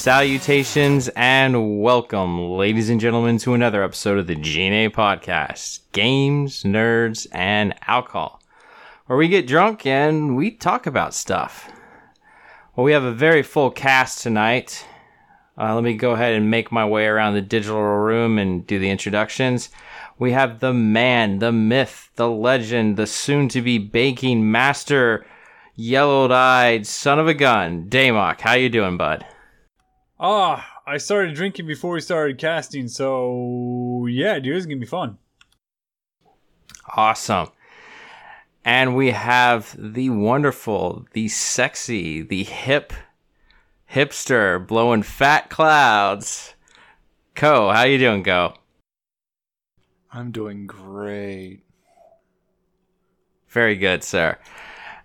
Salutations, and welcome, ladies and gentlemen, to another episode of the GNA Podcast Games, Nerds, and Alcohol, where we get drunk and we talk about stuff. Well, we have a very full cast tonight. Uh, let me go ahead and make my way around the digital room and do the introductions. We have the man, the myth, the legend, the soon to be baking master yellow eyed son of a gun, Damok. How you doing, bud? Ah, I started drinking before we started casting, so yeah, dude, it's gonna be fun. Awesome. And we have the wonderful, the sexy, the hip hipster blowing fat clouds. KOH, how you doing, Go? I'm doing great. Very good, sir.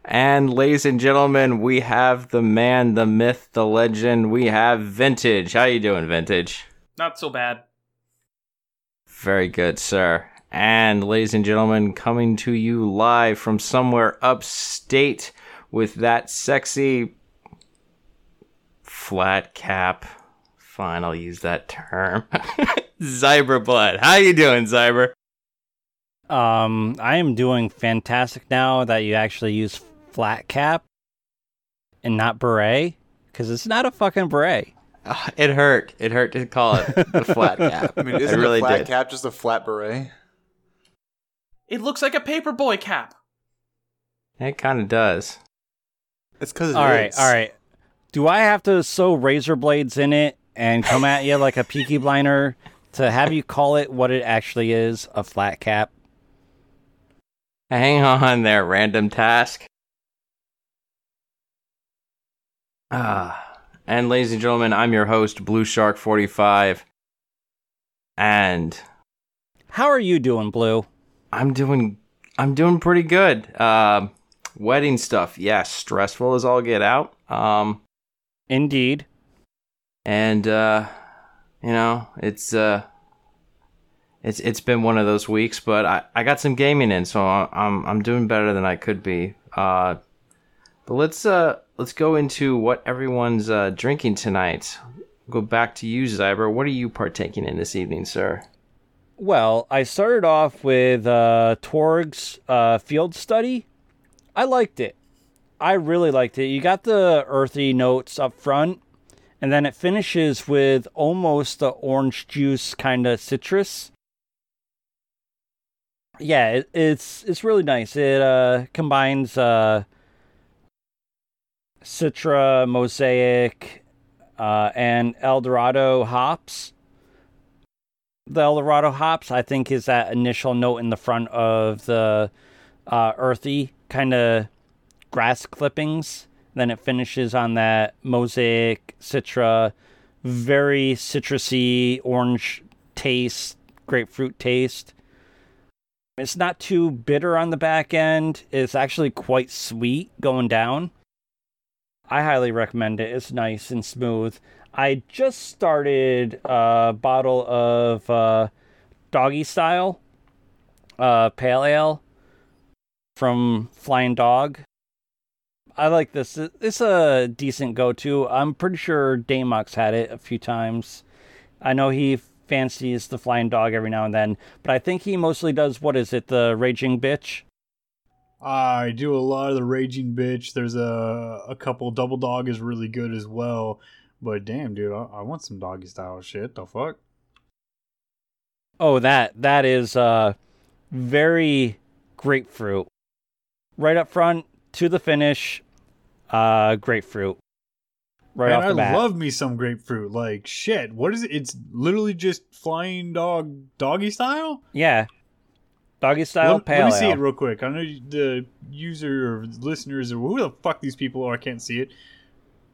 And ladies and gentlemen, we have the man, the myth, the legend. We have Vintage. How you doing, Vintage? Not so bad. Very good, sir. And ladies and gentlemen, coming to you live from somewhere upstate with that sexy flat cap. Fine, I'll use that term. Zyber Blood. How you doing, Zyber? Um, I am doing fantastic now that you actually use flat cap and not beret because it's not a fucking beret. Uh, it hurt. It hurt to call it the flat cap. I mean, isn't really a flat did. cap just a flat beret? It looks like a paperboy cap. It kind of does. It's because all right, all right. Do I have to sew razor blades in it and come at you like a peaky blinder to have you call it what it actually is, a flat cap? Hang on there, random task. Ah, and ladies and gentlemen, I'm your host, Blue Shark 45. And how are you doing, Blue? I'm doing I'm doing pretty good. Uh, wedding stuff, yeah, stressful as all get out. Um, indeed. And uh, you know, it's uh, it's it's been one of those weeks, but I, I got some gaming in, so I'm I'm doing better than I could be. Uh, but let's uh let's go into what everyone's uh, drinking tonight. Go back to you, Zyber. What are you partaking in this evening, sir? Well, I started off with uh, Tröegs uh, field study. I liked it. I really liked it. You got the earthy notes up front, and then it finishes with almost the orange juice kind of citrus. Yeah, it, it's it's really nice. It uh, combines uh, Citra, Mosaic, uh, and Eldorado hops. The Eldorado hops, I think, is that initial note in the front of the uh, earthy kind of grass clippings. Then it finishes on that Mosaic, Citra, very citrusy orange taste, grapefruit taste. It's not too bitter on the back end. It's actually quite sweet going down. I highly recommend it. It's nice and smooth. I just started a bottle of uh, doggy style uh, pale ale from Flying Dog. I like this. It's a decent go to. I'm pretty sure Damok's had it a few times. I know he fancies the Flying Dog every now and then, but I think he mostly does what is it, the Raging Bitch? I do a lot of the Raging Bitch. There's a a couple Double Dog is really good as well. But damn, dude, I, I want some doggy style shit. The fuck? Oh, that that is uh very grapefruit. Right up front to the finish, uh grapefruit. Right Man, off the I bat. love me some grapefruit. Like shit. What is it? It's literally just flying dog doggy style? Yeah. Doggy style let, pale. Let me see it real quick. I know the user or listeners or who the fuck these people are. I can't see it.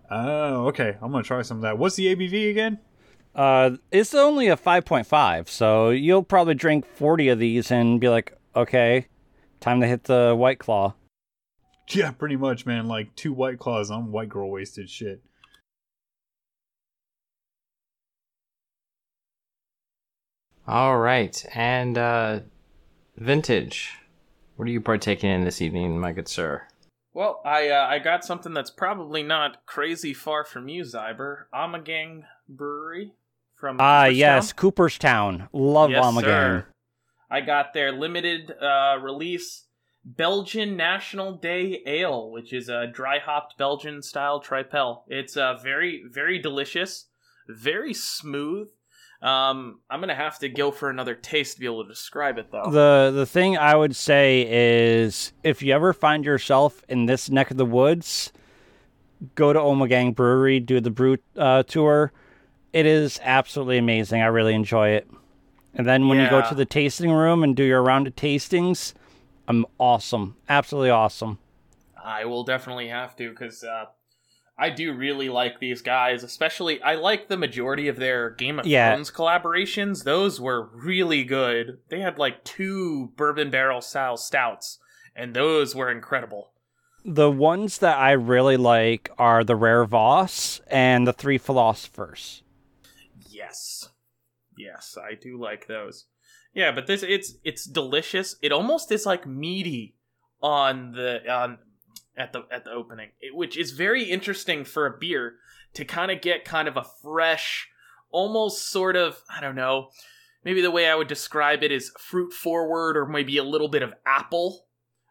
Oh, okay. I'm gonna try some of that. What's the ABV again? Uh, it's only a 5.5, so you'll probably drink 40 of these and be like, okay, time to hit the white claw. Yeah, pretty much, man. Like two white claws. I'm white girl wasted shit. All right, and uh, Vintage, what are you partaking in this evening, my good sir? Well, I uh, I got something that's probably not crazy far from you, Zyber. Ommegang Brewery from Ah, yes, Cooperstown. Love yes, Ommegang. sir. I got their limited uh, release Belgian National Day Ale, which is a dry hopped Belgian style tripel. It's uh, very very delicious, very smooth. Um, I'm gonna have to go for another taste to be able to describe it though. The the thing I would say is if you ever find yourself in this neck of the woods, go to Ommegang Brewery, do the brew uh, tour. It is absolutely amazing. I really enjoy it. And then when you go to the tasting room and do your round of tastings, I'm awesome. Absolutely awesome. I will definitely have to because uh, I do really like these guys. Especially, I like the majority of their Game of Yeah. Thrones collaborations. Those were really good. They had like two bourbon barrel style stouts, and those were incredible. The ones that I really like are the Rare Vos and the Three Philosophers. Yes, yes, I do like those. Yeah, but this it's it's delicious. It almost is like meaty on the on at the at the opening, it, which is very interesting for a beer to kind of get kind of a fresh, almost sort of I don't know, maybe the way I would describe it is fruit forward or maybe a little bit of apple,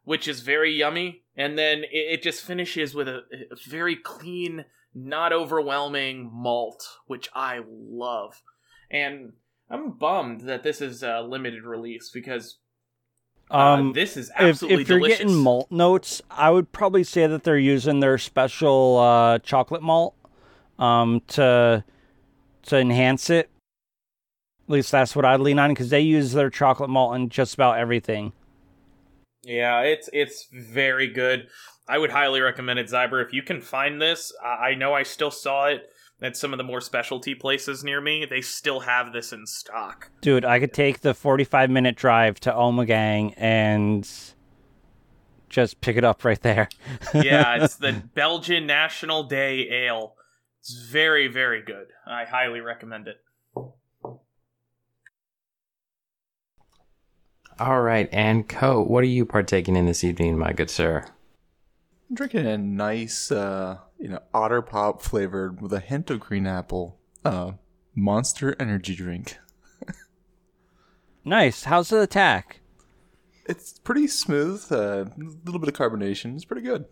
which is very yummy, and then it, it just finishes with a, a very clean, not overwhelming malt, which I love, and. I'm bummed that this is a limited release because uh, Um, this is if, absolutely if you're delicious. getting malt notes, I would probably say that they're using their special uh, chocolate malt um, to to enhance it. At least that's what I'd lean on because they use their chocolate malt in just about everything. Yeah, it's it's very good. I would highly recommend it, Zyber. If you can find this, I I know I still saw it at some of the more specialty places near me. They still have this in stock. Dude, I could take the 45 minute drive to Ommegang and just pick it up right there. Yeah, it's the Belgian National Day Ale. It's very, very good. I highly recommend it. All right, and KOH, what are you partaking in this evening, my good sir? I'm drinking a nice, uh, you know, otter pop flavored with a hint of green apple, uh, monster energy drink. nice. How's the attack? It's pretty smooth, a uh, little bit of carbonation. It's pretty good.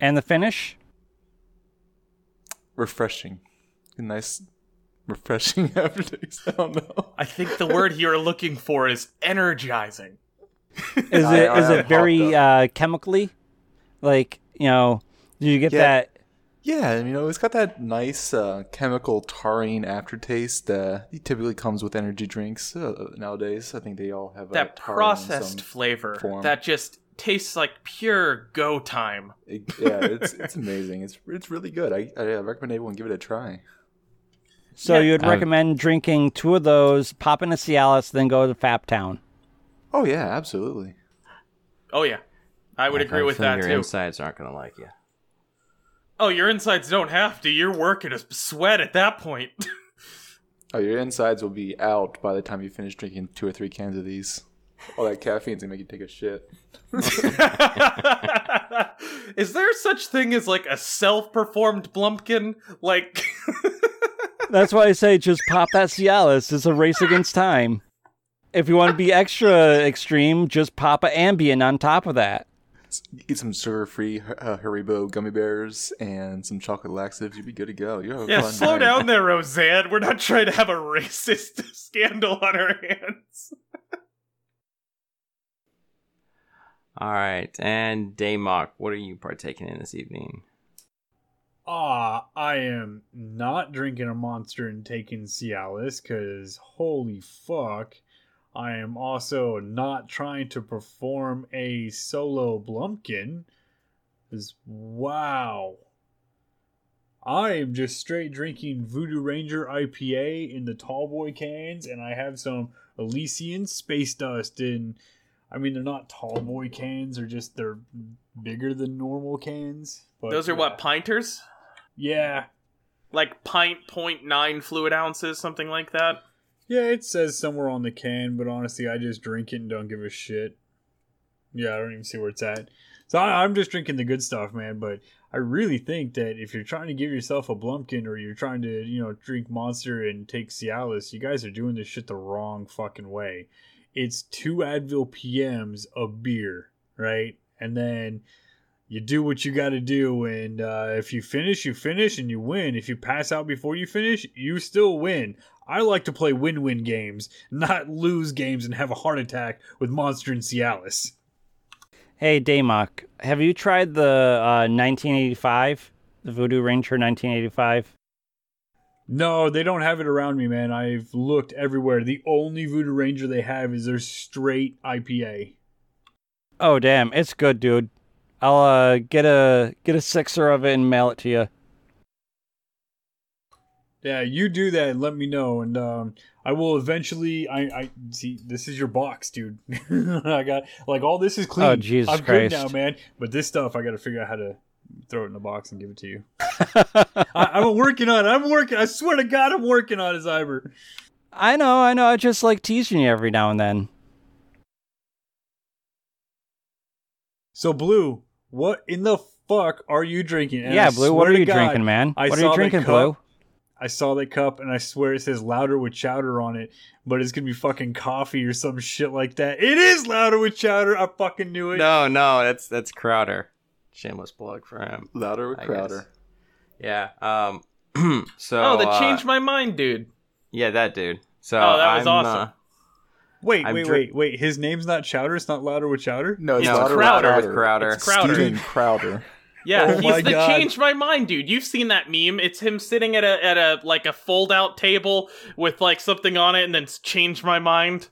And the finish? Refreshing. A nice, refreshing aftertaste. I don't know. I think the word you're looking for is energizing. Is I- it I is it very uh, chemically? Like you know, do you get Yeah. that? Yeah, you know, it's got that nice uh, chemical taurine aftertaste that typically comes with energy drinks uh, nowadays. I think they all have That processed flavor form. that just tastes like pure go time. It- yeah, it's it's amazing. It's it's really good. I, I recommend everyone give it a try. So Yeah. you'd Um, recommend drinking two of those, pop in a Cialis, then go to Fap Town. Oh yeah, absolutely. Oh yeah, I would I agree with feeling that Your too. insides aren't going to like you. Oh, your insides don't have to. You're working a sweat at that point. Oh, your insides will be out by the time you finish drinking two or three cans of these. All that caffeine's gonna make you take a shit. Is there such thing as like a self-performed blumpkin? Like, That's why I say just pop that Cialis. It's a race against time. If you want to be extra extreme, just pop a Ambien on top of that. Eat some sugar-free uh, Haribo gummy bears and some chocolate laxatives. You'd be good to go. You'll have a yeah, fun slow night. down there, Roseanne. We're not trying to have a racist scandal on our hands. All right, and Damok, what are you partaking in this evening? Ah, I am not drinking a monster and taking Cialis because holy fuck. I am also not trying to perform a solo Blumpkin. 'cause wow. I am just straight drinking Voodoo Ranger IPA in the tallboy cans, and I have some Elysian Space Dust in. I mean, they're not tallboy cans; they're just they're bigger than normal cans. But Those are what pinters? Yeah, Like pint point nine fluid ounces, something like that. Yeah, it says somewhere on the can, but honestly, I just drink it and don't give a shit. Yeah, I don't even see where it's at. So I, I'm just drinking the good stuff, man. But I really think that if you're trying to give yourself a Blumpkin or you're trying to, you know, drink Monster and take Cialis, you guys are doing this shit the wrong fucking way. It's two Advil PMs of beer, right? And then you do what you got to do. And uh, if you finish, you finish and you win. If you pass out before you finish, you still win. I like to play win win games, not lose games and have a heart attack with Monster and Cialis. Hey, Damok, have you tried the uh, 1985, the Voodoo Ranger 1985? No, they don't have it around me, man. I've looked everywhere. The only Voodoo Ranger they have is their straight IPA. Oh, damn, it's good, dude. I'll uh, get a get a sixer of it and mail it to you. Yeah, you do that and let me know, and um, I will eventually. I, I see. This is your box, dude. I got like all this is clean. Oh, Jesus I'm good Christ. now, man. But this stuff, I got to figure out how to throw it in the box and give it to you. I, I'm working on it. I'm working. I swear to God, I'm working on his Zyber. I know, I know. I just like teasing you every now and then. So, Blue, what in the fuck are you drinking? And yeah, Blue, what are you God, drinking, man? I what are you drinking. Blue? I saw that cup and I swear it says louder with chowder on it, but it's gonna be fucking coffee or some shit like that. It is louder with chowder. I fucking knew it. No, no, that's that's Crowder. Shameless plug for him. Louder with I Crowder. guess. Yeah. Um. so. oh, that uh, changed my mind, dude. Yeah, that dude. So Oh, that was I'm, awesome. uh, Wait, I'm wait, dri- wait, wait. His name's not Chowder. It's not louder with chowder. No, it's It's louder Crowder. with with Crowder. It's Crowder. Steven Crowder. Yeah, Oh he's the God. changed my mind, dude. You've seen that meme. It's him sitting at a at a like a fold out table with like something on it and then it's changed my mind.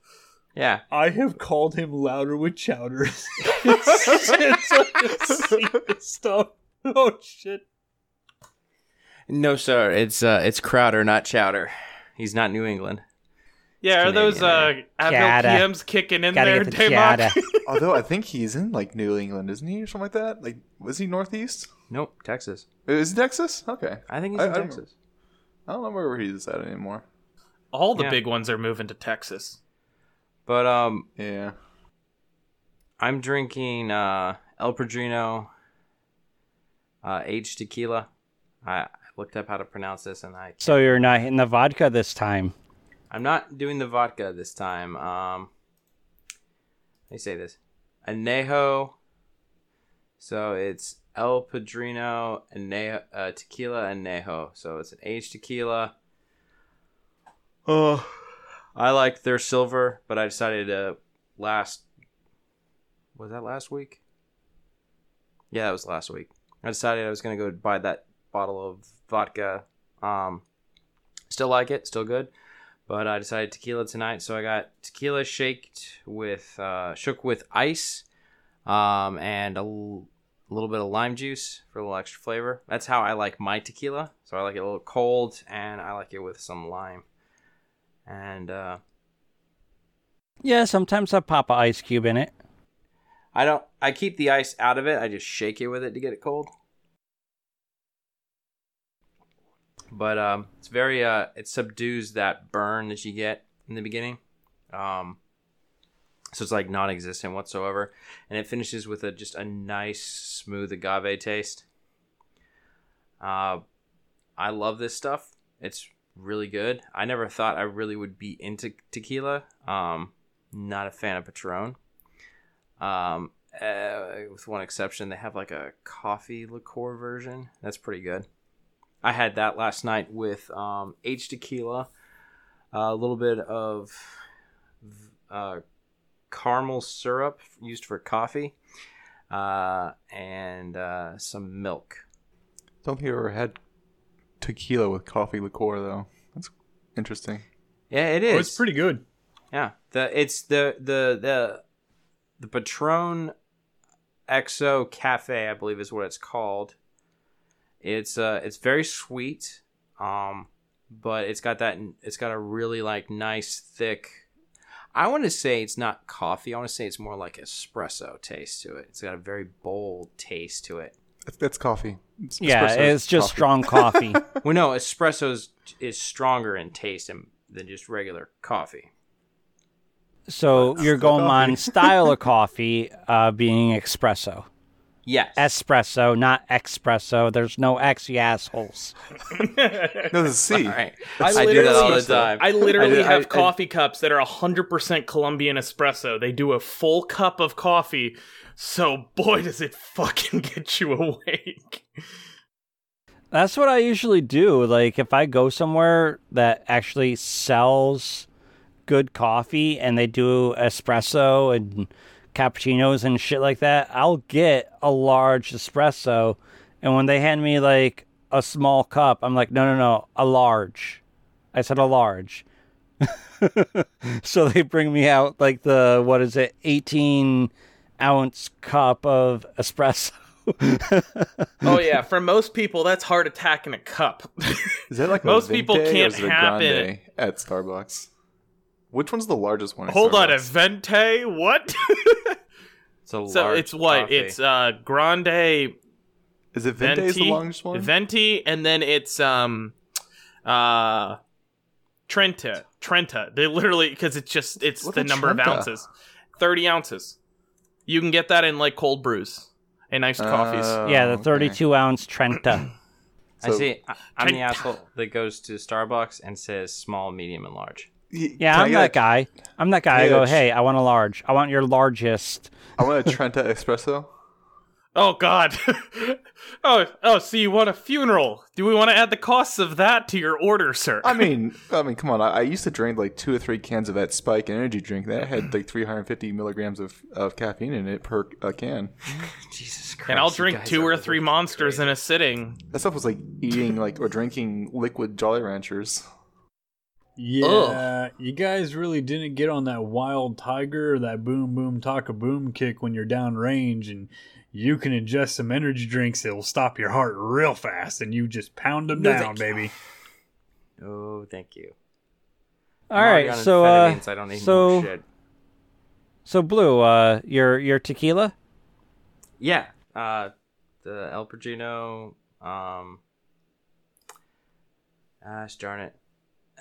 Yeah. I have called him louder with chowder. it's, it's like the secret stuff. Oh shit. No, sir. It's uh, it's Crowder, not Chowder. He's not New England. Yeah, are those uh Canadian, Advil PMs kicking in Gotta there, the Damok? Although I think he's in like New England, isn't he, or something like that? Like, was he Northeast? Nope, Texas. Is he Texas? Okay. I think he's I- in I don't- Texas. I don't know where he's at anymore. All the Yeah. big ones are moving to Texas. But um, Yeah. I'm drinking uh, El Padrino uh, aged tequila. I I looked up how to pronounce this, and I So you're not hitting the vodka this time. I'm not doing the vodka this time. Um, let me say this: anejo. So it's El Padrino anejo, uh, tequila anejo. So it's an aged tequila. Oh, I like their silver, but I decided to last. Was that last week? Yeah, that was last week. I decided I was gonna go buy that bottle of vodka. Um, still like it, still good but I decided tequila tonight, so I got tequila shaked with uh, shook with ice, um, and a l- little bit of lime juice for a little extra flavor. That's how I like my tequila. So I like it a little cold, and I like it with some lime. And uh, Yeah, sometimes I pop a ice cube in it. I don't. I keep the ice out of it. I just shake it with it to get it cold. But um, it's very uh, it subdues that burn that you get in the beginning. Um, so it's like non-existent whatsoever, and it finishes with a just a nice smooth agave taste. Uh, I love this stuff. It's really good. I never thought I really would be into tequila. Um, not a fan of Patron. Um, uh, with one exception, they have like a coffee liqueur version. That's pretty good. I had that last night with um, H tequila, a little bit of uh, caramel syrup used for coffee, uh, and uh, some milk. Don't think I ever had tequila with coffee liqueur though. That's interesting. Yeah, it is. Oh, it's pretty good. Yeah, the it's the the the the Patron XO Cafe, I believe, is what it's called. It's uh, it's very sweet, um, but it's got that it's got a really like nice thick. I want to say it's not coffee. I want to say it's more like espresso taste to it. It's got a very bold taste to it. That's, that's coffee. It's Yeah, it's just coffee. strong coffee. Well, no, espresso is, is stronger in taste than, than just regular coffee. So you're Still going on style of coffee uh, being espresso. Yes. espresso, not espresso. There's no X, you assholes. No, this is C. All right. I, I do that all the literally- time. I literally I did- have I- coffee cups that are 100% Colombian espresso. They do a full cup of coffee, so boy, does it fucking get you awake. That's what I usually do. Like if I go somewhere that actually sells good coffee and they do espresso and cappuccinos and shit like that, I'll get a large espresso and when they hand me like a small cup, I'm like, "No, no, no, a large." I said a large. so they bring me out like the what is it? 18 ounce cup of espresso. Oh yeah, for most people that's heart attack in a cup. Is that like a Most people can't is it a have it. at Starbucks? Which one's the largest one? Hold on, a Starbucks? vente? What? It's a so large it's what? coffee. It's uh grande Is it Vente is the venti, longest one? venti, and then it's um uh Trenta. Trenta. They literally because it's just it's What's the a number of ounces. Thirty ounces. You can get that in like cold brews and iced coffees. Oh, yeah, the okay. 32 ounce Trenta. I see. I, I'm the asshole that goes to Starbucks and says small, medium, and large. Y- Yeah, I I'm that a- guy. I'm that guy. I go, hey, I want a large. I want your largest. I want a Trenta espresso. Oh God. oh oh. So you want a funeral? Do we want to add the costs of that to your order, sir? I mean, I mean, come on. I, I used to drink like two or three cans of that Spike energy drink that had like 350 milligrams of, of caffeine in it per uh, can. Jesus Christ! and I'll drink two or three monsters crazy. in a sitting. That stuff was like eating like or drinking liquid Jolly Ranchers. Yeah, you guys really didn't get on that wild tiger or that boom boom taka boom kick when you're down range and you can ingest some energy drinks that'll stop your heart real fast and you just pound them No, down, baby. Oh, thank you. All I'm right, so uh, I don't need so shit. so blue, uh, your your tequila. Yeah, uh, the El Pergino, um, gosh darn it,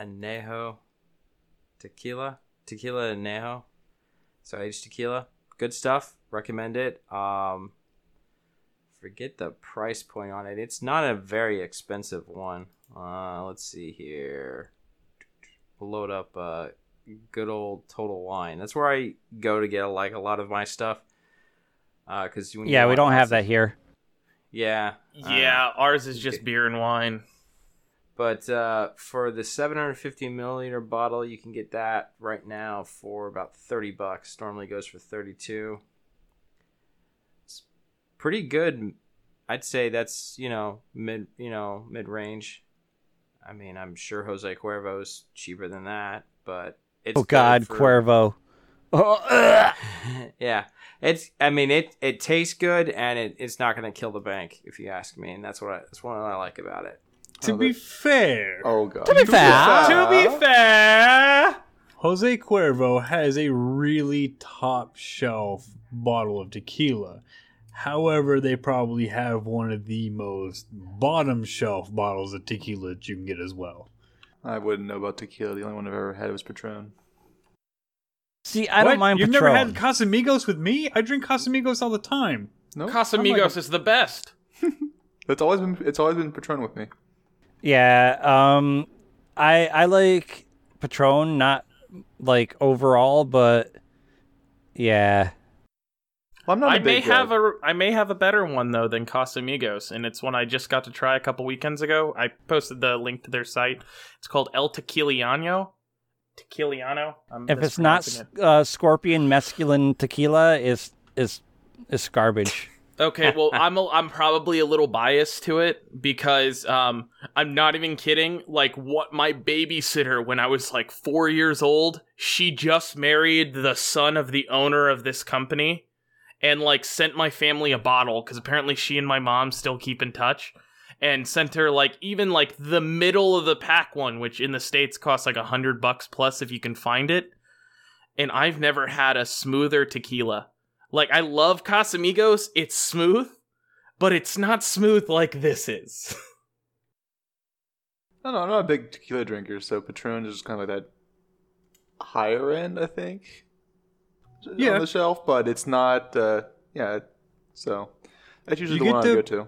Anejo tequila, tequila Anejo. So aged tequila, good stuff. Recommend it. Um, forget the price point on it. It's not a very expensive one. Uh, let's see here. We'll load up uh, good old Total Wine. That's where I go to get like a lot of my stuff. Because Yeah, we don't have that here. Yeah. uh, Yeah, ours is just beer and wine. But uh, for the 750 milliliter bottle, you can get that right now for about 30 bucks. Normally goes for 32. It's pretty good. I'd say that's you know mid you know mid range. I mean, I'm sure Jose Cuervo's cheaper than that, but it's Oh God, for- Cuervo. Oh, yeah, it's. I mean, it it tastes good, and it, it's not going to kill the bank, if you ask me. And that's what I that's what I like about it. To Oh, be that- fair, Oh god. To be fair. To be fair, Jose Cuervo has a really top shelf bottle of tequila. However, they probably have one of the most bottom shelf bottles of tequila that you can get as well. I wouldn't know about tequila. The only one I've ever had was Patron. See, I What? don't mind You've Patron. never had Casamigos with me? I drink Casamigos all the time. No, Casamigos is the best. it's always been it's always been Patron with me. Yeah, um, I I like Patron, not like overall, but yeah, Well, I'm not. I a may big, have uh, a I may have a better one though than Casamigos, and it's one I just got to try a couple weekends ago. I posted the link to their site. It's called El Tequileño. Tequileño. I'm if it's not it. uh, Scorpion Masculine Tequila, is is is garbage. Okay, well, I'm a, I'm probably a little biased to it because um I'm not even kidding. Like what my babysitter when I was like 4 years old, she just married the son of the owner of this company and like sent my family a bottle cuz apparently she and my mom still keep in touch and sent her like even like the middle of the pack one which in the states costs like a 100 bucks plus if you can find it. And I've never had a smoother tequila. Like I love Casamigos, it's smooth, but it's not smooth like this is. No, no, I'm not a big tequila drinker, so Patron is just kind of like that higher end, I think. Yeah. On the shelf, but it's not. Uh, yeah. So That's usually You the get one the- I go to.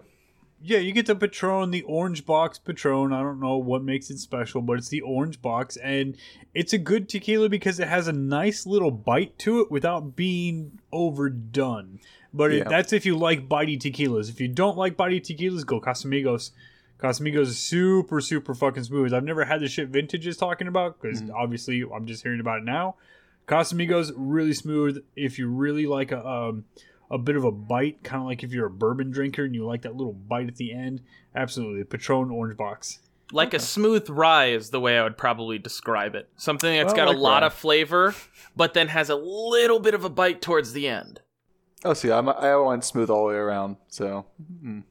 Yeah, you get the Patron, the orange box Patron. I don't know what makes it special, but it's the orange box, and it's a good tequila because it has a nice little bite to it without being overdone. But it, that's if you like bitey tequilas. If you don't like bitey tequilas, go Casamigos. Casamigos is super, super fucking smooth. I've never had the shit Vintage is talking about because obviously I'm just hearing about it now. Casamigos really smooth. If you really like a um, a bit of a bite, kind of like if you're a bourbon drinker and you like that little bite at the end, absolutely. Patron orange box. Like a smooth rye is the way I would probably describe it. Something that's got like a lot rye. of flavor, but then has a little bit of a bite towards the end. Oh, see, I'm, I want smooth all the way around. So mm.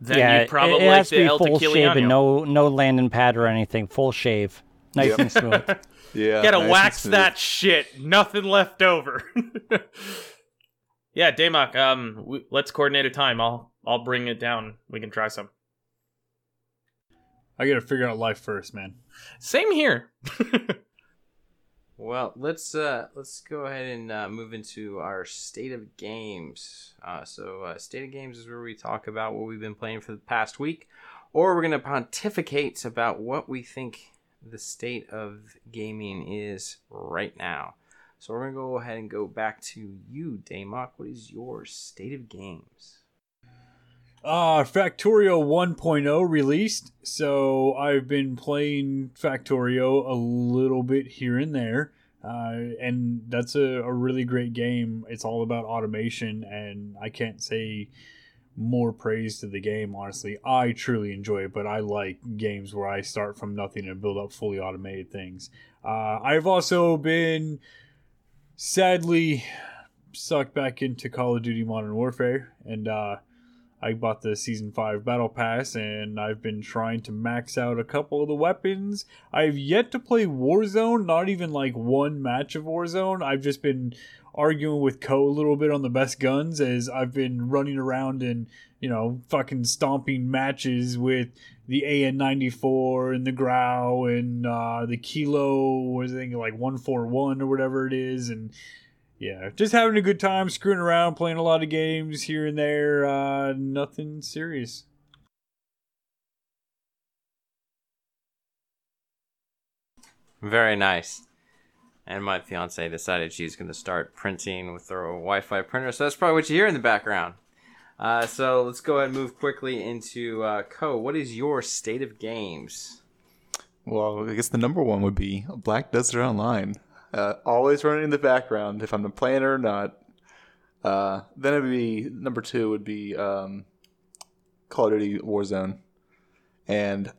Then yeah, you'd probably it, it like has to be El full shave and Tequileño. no no landing pad or anything. Full shave, nice Yep. and smooth. yeah, Gotta nice wax that shit. Nothing left over. yeah, Damok, um, w let's coordinate a time. I'll I'll bring it down. We can try some. I gotta figure out life first, man. Same here. Well, let's uh, let's go ahead and uh, move into our state of games. Uh, so, uh, state of games is where we talk about what we've been playing for the past week, or we're gonna pontificate about what we think the state of gaming is right now. So, we're gonna go ahead and go back to you, Damok. What is your state of games? Uh, Factorio 1.0 released, so I've been playing Factorio a little bit here and there. Uh, and that's a, a really great game. It's all about automation, and I can't say more praise to the game, honestly. I truly enjoy it, but I like games where I start from nothing and build up fully automated things. Uh, I've also been sadly sucked back into Call of Duty Modern Warfare, and uh, I bought the season five battle pass and I've been trying to max out a couple of the weapons. I've yet to play Warzone, not even like one match of Warzone. I've just been arguing with KOH a little bit on the best guns as I've been running around and, you know, fucking stomping matches with the AN94 and the Grau and uh, the Kilo, was I think like 141 or whatever it is. And yeah, just having a good time, screwing around, playing a lot of games here and there. Uh, nothing serious. Very nice. And my fiance decided she's going to start printing with her Wi-Fi printer, so that's probably what you hear in the background. Uh, so let's go ahead and move quickly into uh, KOH. What is your state of games? Well, I guess the number one would be Black Desert Online. Uh, always running in the background if I'm playing it or not. Uh, then it would be number two would be um, Call of Duty Warzone, and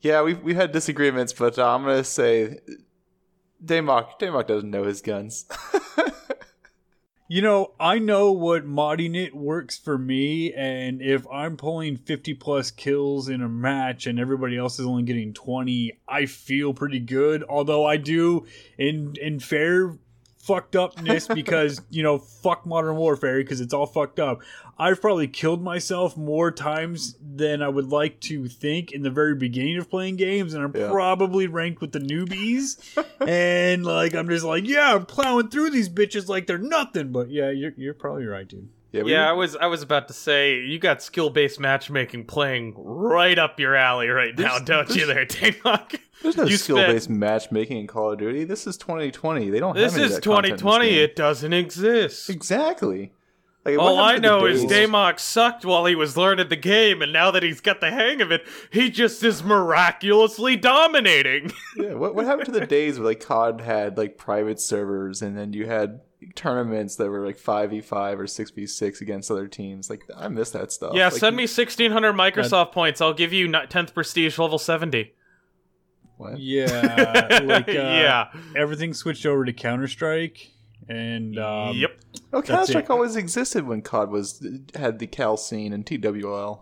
yeah, we've we had disagreements, but uh, I'm gonna say Damok Damok doesn't know his guns. You know, I know what modding it works for me, and if I'm pulling 50 plus kills in a match and everybody else is only getting 20, I feel pretty good. Although I do, in in fair fucked upness, because you know, fuck Modern Warfare, because it's all fucked up. I've probably killed myself more times than I would like to think in the very beginning of playing games, and I'm Yeah. probably ranked with the newbies. and like, I'm just like, yeah, I'm plowing through these bitches like they're nothing. But yeah, you're you're probably right, dude. yeah, we- Yeah, I was I was about to say you got skill based matchmaking playing right up your alley right now, There's- don't you, there, Damok? There's no you skill spent- based matchmaking in Call of Duty. This is 2020. They don't. This have any is that content in this 2020. It doesn't exist. exactly. Like, All I happened to the know is days- Damok sucked while he was learning the game, and now that he's got the hang of it, he just is miraculously dominating. Yeah, what what happened to the days where like COD had like private servers and then you had tournaments that were like five v five or six v six against other teams? Like I miss that stuff. yeah, Like, send me 1600 Microsoft points. I'll give you 10th prestige level 70. What? Yeah, like uh, yeah. everything switched over to Counter Strike, and um, yep. Oh, Counter Strike always existed when COD was had the Cal scene and TWL.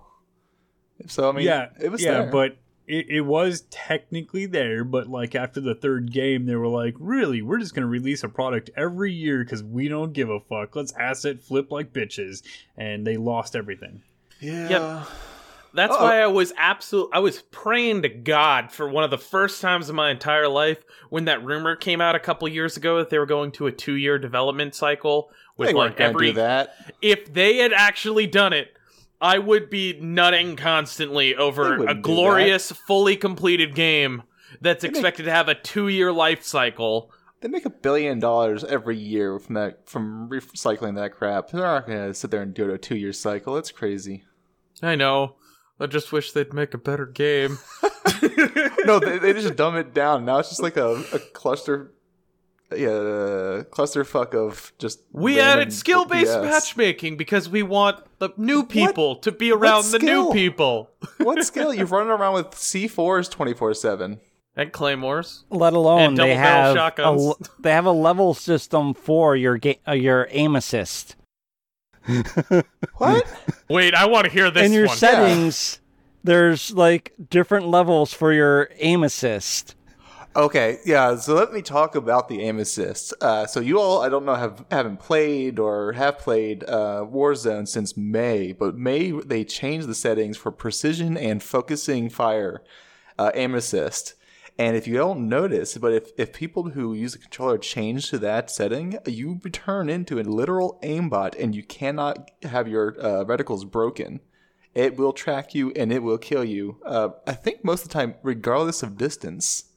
So I mean, yeah, it was yeah, there. but it, it was technically there. But like after the third game, they were like, "Really, we're just gonna release a product every year because we don't give a fuck. Let's asset flip like bitches," and they lost everything. yeah, Yep. That's Uh-oh. why I was absolute. I was praying to God for one of the first times in my entire life when that rumor came out a couple years ago that they were going to a two-year development cycle with they weren't like every. do that. If they had actually done it, I would be nutting constantly over a glorious, fully completed game that's make- expected to have a two-year life cycle. They make a billion dollars every year from that from recycling that crap. They're not gonna sit there and do it a two year cycle. It's crazy. I know. I just wish they'd make a better game. no, they, they just dumb it down. Now it's just like a, a cluster, yeah, clusterfuck of just. We added skill-based BS. matchmaking because we want the new people to be around the new people. What skill? You're running around with C4s twenty four seven. And claymores. Let alone And they have a, shotguns. l- they have a level system for your ga- uh, your aim assist. What? Wait, I want to hear this In your one. settings, there's like different levels for your aim assist. Okay, yeah. So let me talk about the aim assist. Uh, so you all, I don't know, have haven't played or have played uh, Warzone since May, but May they changed the settings for precision and focusing fire uh, aim assist. And if you don't notice, but if, if people who use the controller change to that setting, you turn into a literal aimbot, and you cannot have your uh, reticles broken. It will track you and it will kill you. Uh, I think most of the time, regardless of distance.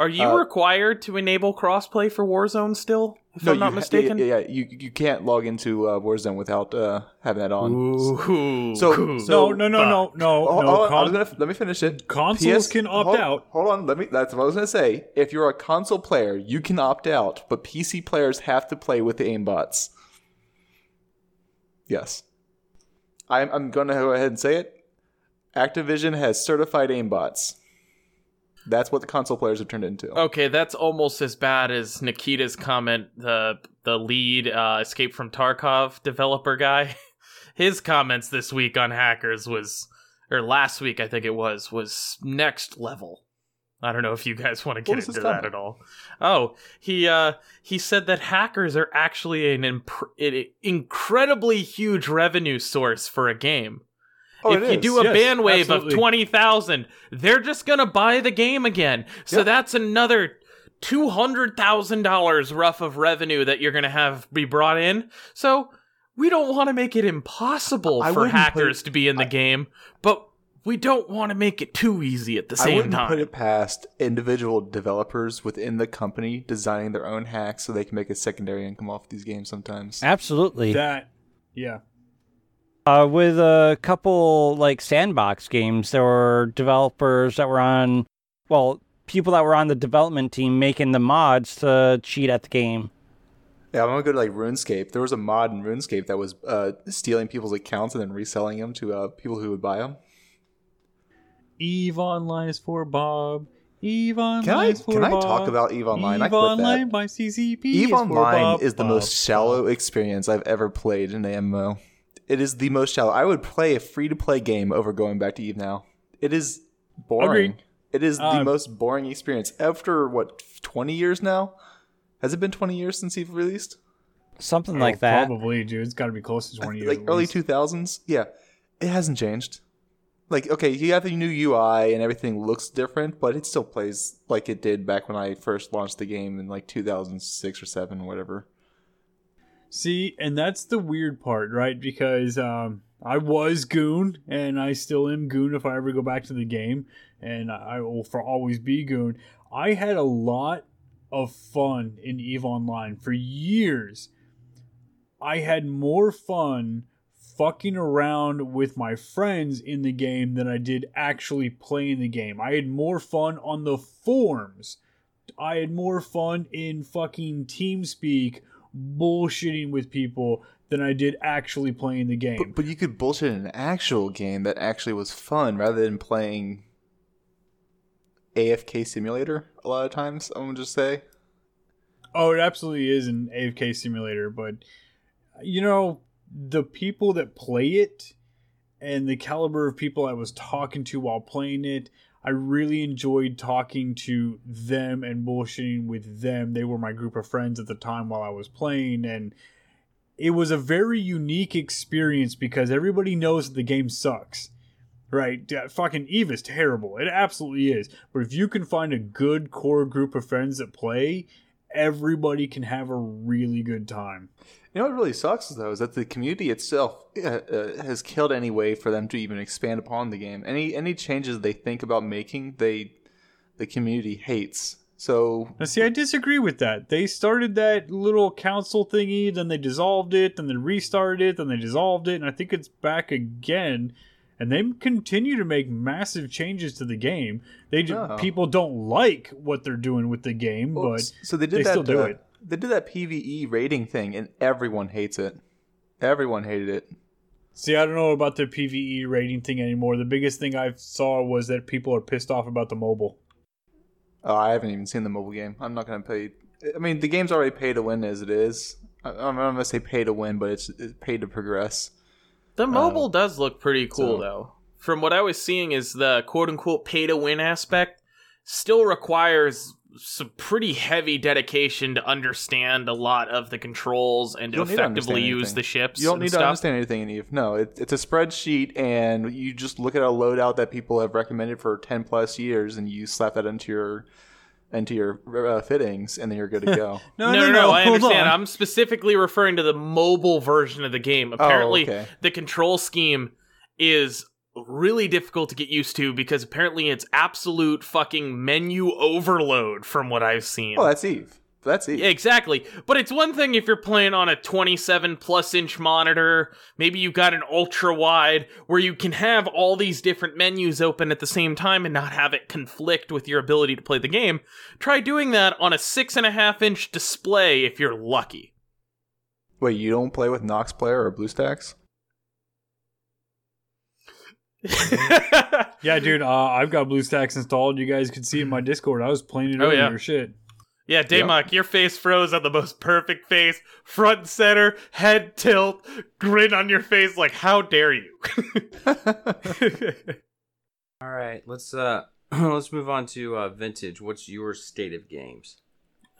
Are you Uh, required to enable crossplay for Warzone still? If I'm not ha- mistaken. Yeah, yeah, you you can't log into uh, Warzone without uh, having that on. Ooh. So- no, so- no, no, no, no, Oh, no. oh, I con- was gonna, let me finish it. Consoles can opt hold, out. Hold on, let me. That's what I was gonna say. If you're a console player, you can opt out, but PC players have to play with the aimbots. Yes, I'm. I'm gonna go ahead and say it. Activision has certified aimbots. That's what the console players have turned into. Okay, that's almost as bad as Nikita's comment. The the lead uh, Escape from Tarkov developer guy, his comments this week on hackers was, or last week I think it was, was next level. I don't know if you guys want to get into that at all. Oh, he uh he said that hackers are actually an, imp- an incredibly huge revenue source for a game. Oh, if you is. do a Yes, ban wave absolutely. of 20,000, they're just going to buy the game again. So Yeah. that's another $200,000 rough of revenue that you're going to have be brought in. So we don't want to make it impossible I for wouldn't put hackers to be in the game, but we don't want to make it too easy at the I same wouldn't time. put it past individual developers within the company designing their own hacks so they can make a secondary income off these games sometimes. Absolutely. that, yeah. Uh, with a couple like sandbox games, there were developers that were on, well, people that were on the development team making the mods to cheat at the game. Yeah, I'm gonna go to like RuneScape. There was a mod in RuneScape that was uh, stealing people's accounts and then reselling them to uh, people who would buy them. Eve Online is for Bob. Eve Online Can I is for can I talk about Eve Online? I Eve quit Online that. by CCP. Eve is for Online Bob, is the Bob, most shallow experience I've ever played in an MMO. It is the most shallow. I would play a free to play game over going back to Eve now. It is boring. Agreed. It is the Um, most boring experience after what 20 years now. Has it been 20 years since Eve released? Something Oh, like that. Probably, dude. It's got to be close to 20 years. like early 2000s yeah it hasn't changed like okay you have the new ui and everything looks different but it still plays like it did back when i first launched the game in like 2006 or 7 whatever See, and that's the weird part, right? Because um, I was Goon, and I still am Goon if I ever go back to the game, and I will for always be Goon. I had a lot of fun in Eve Online for years. I had more fun fucking around with my friends in the game than I did actually playing the game. I had more fun on the forums. I had more fun in fucking TeamSpeak bullshitting with people than I did actually playing the game. but, but you could bullshit an actual game that actually was fun rather than playing afk simulator a lot of times i'm gonna just say Oh, it absolutely is an AFK simulator, but you know, the people that play it and the caliber of people I was talking to while playing it, I really enjoyed talking to them and bullshitting with them. They were my group of friends at the time while I was playing and it was a very unique experience because everybody knows that the game sucks. Right? Yeah, fucking Eve is terrible. It absolutely is. But if you can find a good core group of friends that play everybody can have a really good time. You know what really sucks though is that the community itself uh, uh, has killed any way for them to even expand upon the game. Any any changes they think about making, they the community hates. So Now, see, I disagree with that. They started that little council thingy, then they dissolved it, then they restarted it, then they dissolved it, and I think it's back again. And they continue to make massive changes to the game. They Oh. people don't like what they're doing with the game, Well, but so they did they that. still do uh, it. They did that PVE rating thing, and everyone hates it. Everyone hated it. see, I don't know about the PVE rating thing anymore. The biggest thing I saw was that people are pissed off about the mobile. Oh, I haven't even seen the mobile game. I'm not going to pay. I mean, the game's already pay to win as it is. I'm not going to say pay to win, but it's, it's pay to progress. The um, mobile does look pretty cool so- though. From what I was seeing is the quote unquote pay to win aspect still requires some pretty heavy dedication to understand a lot of the controls and to You to effectively use the ships. You don't need stuff. to understand anything in Eve. No, it, it's a spreadsheet, and you just look at a loadout that people have recommended for ten plus years, and you slap that into your into your uh, fittings, and then you're good to go. No, no, no. I understand. I'm specifically referring to the mobile version of the game. Apparently, Oh, okay. the control scheme is really difficult to get used to because apparently it's absolute fucking menu overload from what I've seen. oh, that's Eve. That's it. Exactly. But it's one thing if you're playing on a 27 plus inch monitor, maybe you've got an ultra wide where you can have all these different menus open at the same time and not have it conflict with your ability to play the game. Try doing that on a six and a half inch display if you're lucky. Wait, you don't play with Nox Player or BlueStacks? Yeah, dude, uh, I've got BlueStacks installed. You guys could see in my Discord. I was playing it Oh, earlier. yeah. Shit. Yeah, Damok, your face froze on the most perfect face, front and center, head tilt, grin on your face like how dare you. All right, let's uh let's move on to uh, vintage. What's your state of games?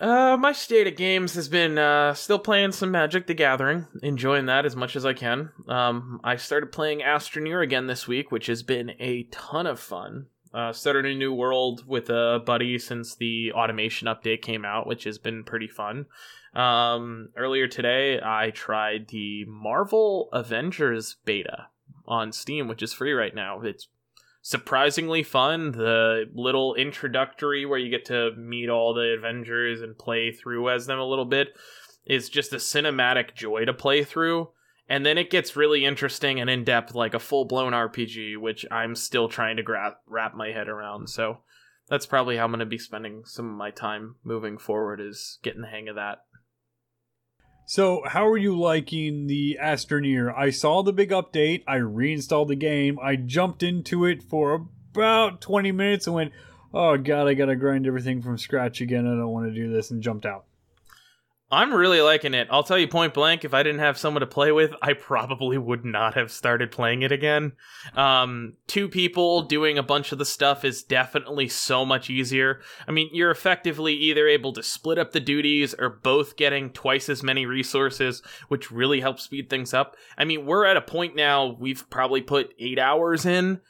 Uh, my state of games has been uh, still playing some Magic the Gathering, enjoying that as much as I can. Um, I started playing Astroneer again this week, which has been a ton of fun. Uh, started a new world with a buddy since the automation update came out, which has been pretty fun. Um, earlier today, I tried the Marvel Avengers beta on Steam, which is free right now. It's surprisingly fun. The little introductory where you get to meet all the Avengers and play through as them a little bit is just a cinematic joy to play through. And then it gets really interesting and in depth, like a full blown RPG, which I'm still trying to gra- wrap my head around. So that's probably how I'm going to be spending some of my time moving forward, is getting the hang of that. So, how are you liking the Astroneer? I saw the big update. I reinstalled the game. I jumped into it for about 20 minutes and went, oh god, I gotta grind everything from scratch again. I don't want to do this, and jumped out. I'm really liking it. I'll tell you point blank, if I didn't have someone to play with, I probably would not have started playing it again. Um, two people doing a bunch of the stuff is definitely so much easier. I mean, you're effectively either able to split up the duties or both getting twice as many resources, which really helps speed things up. I mean, we're at a point now, we've probably put eight hours in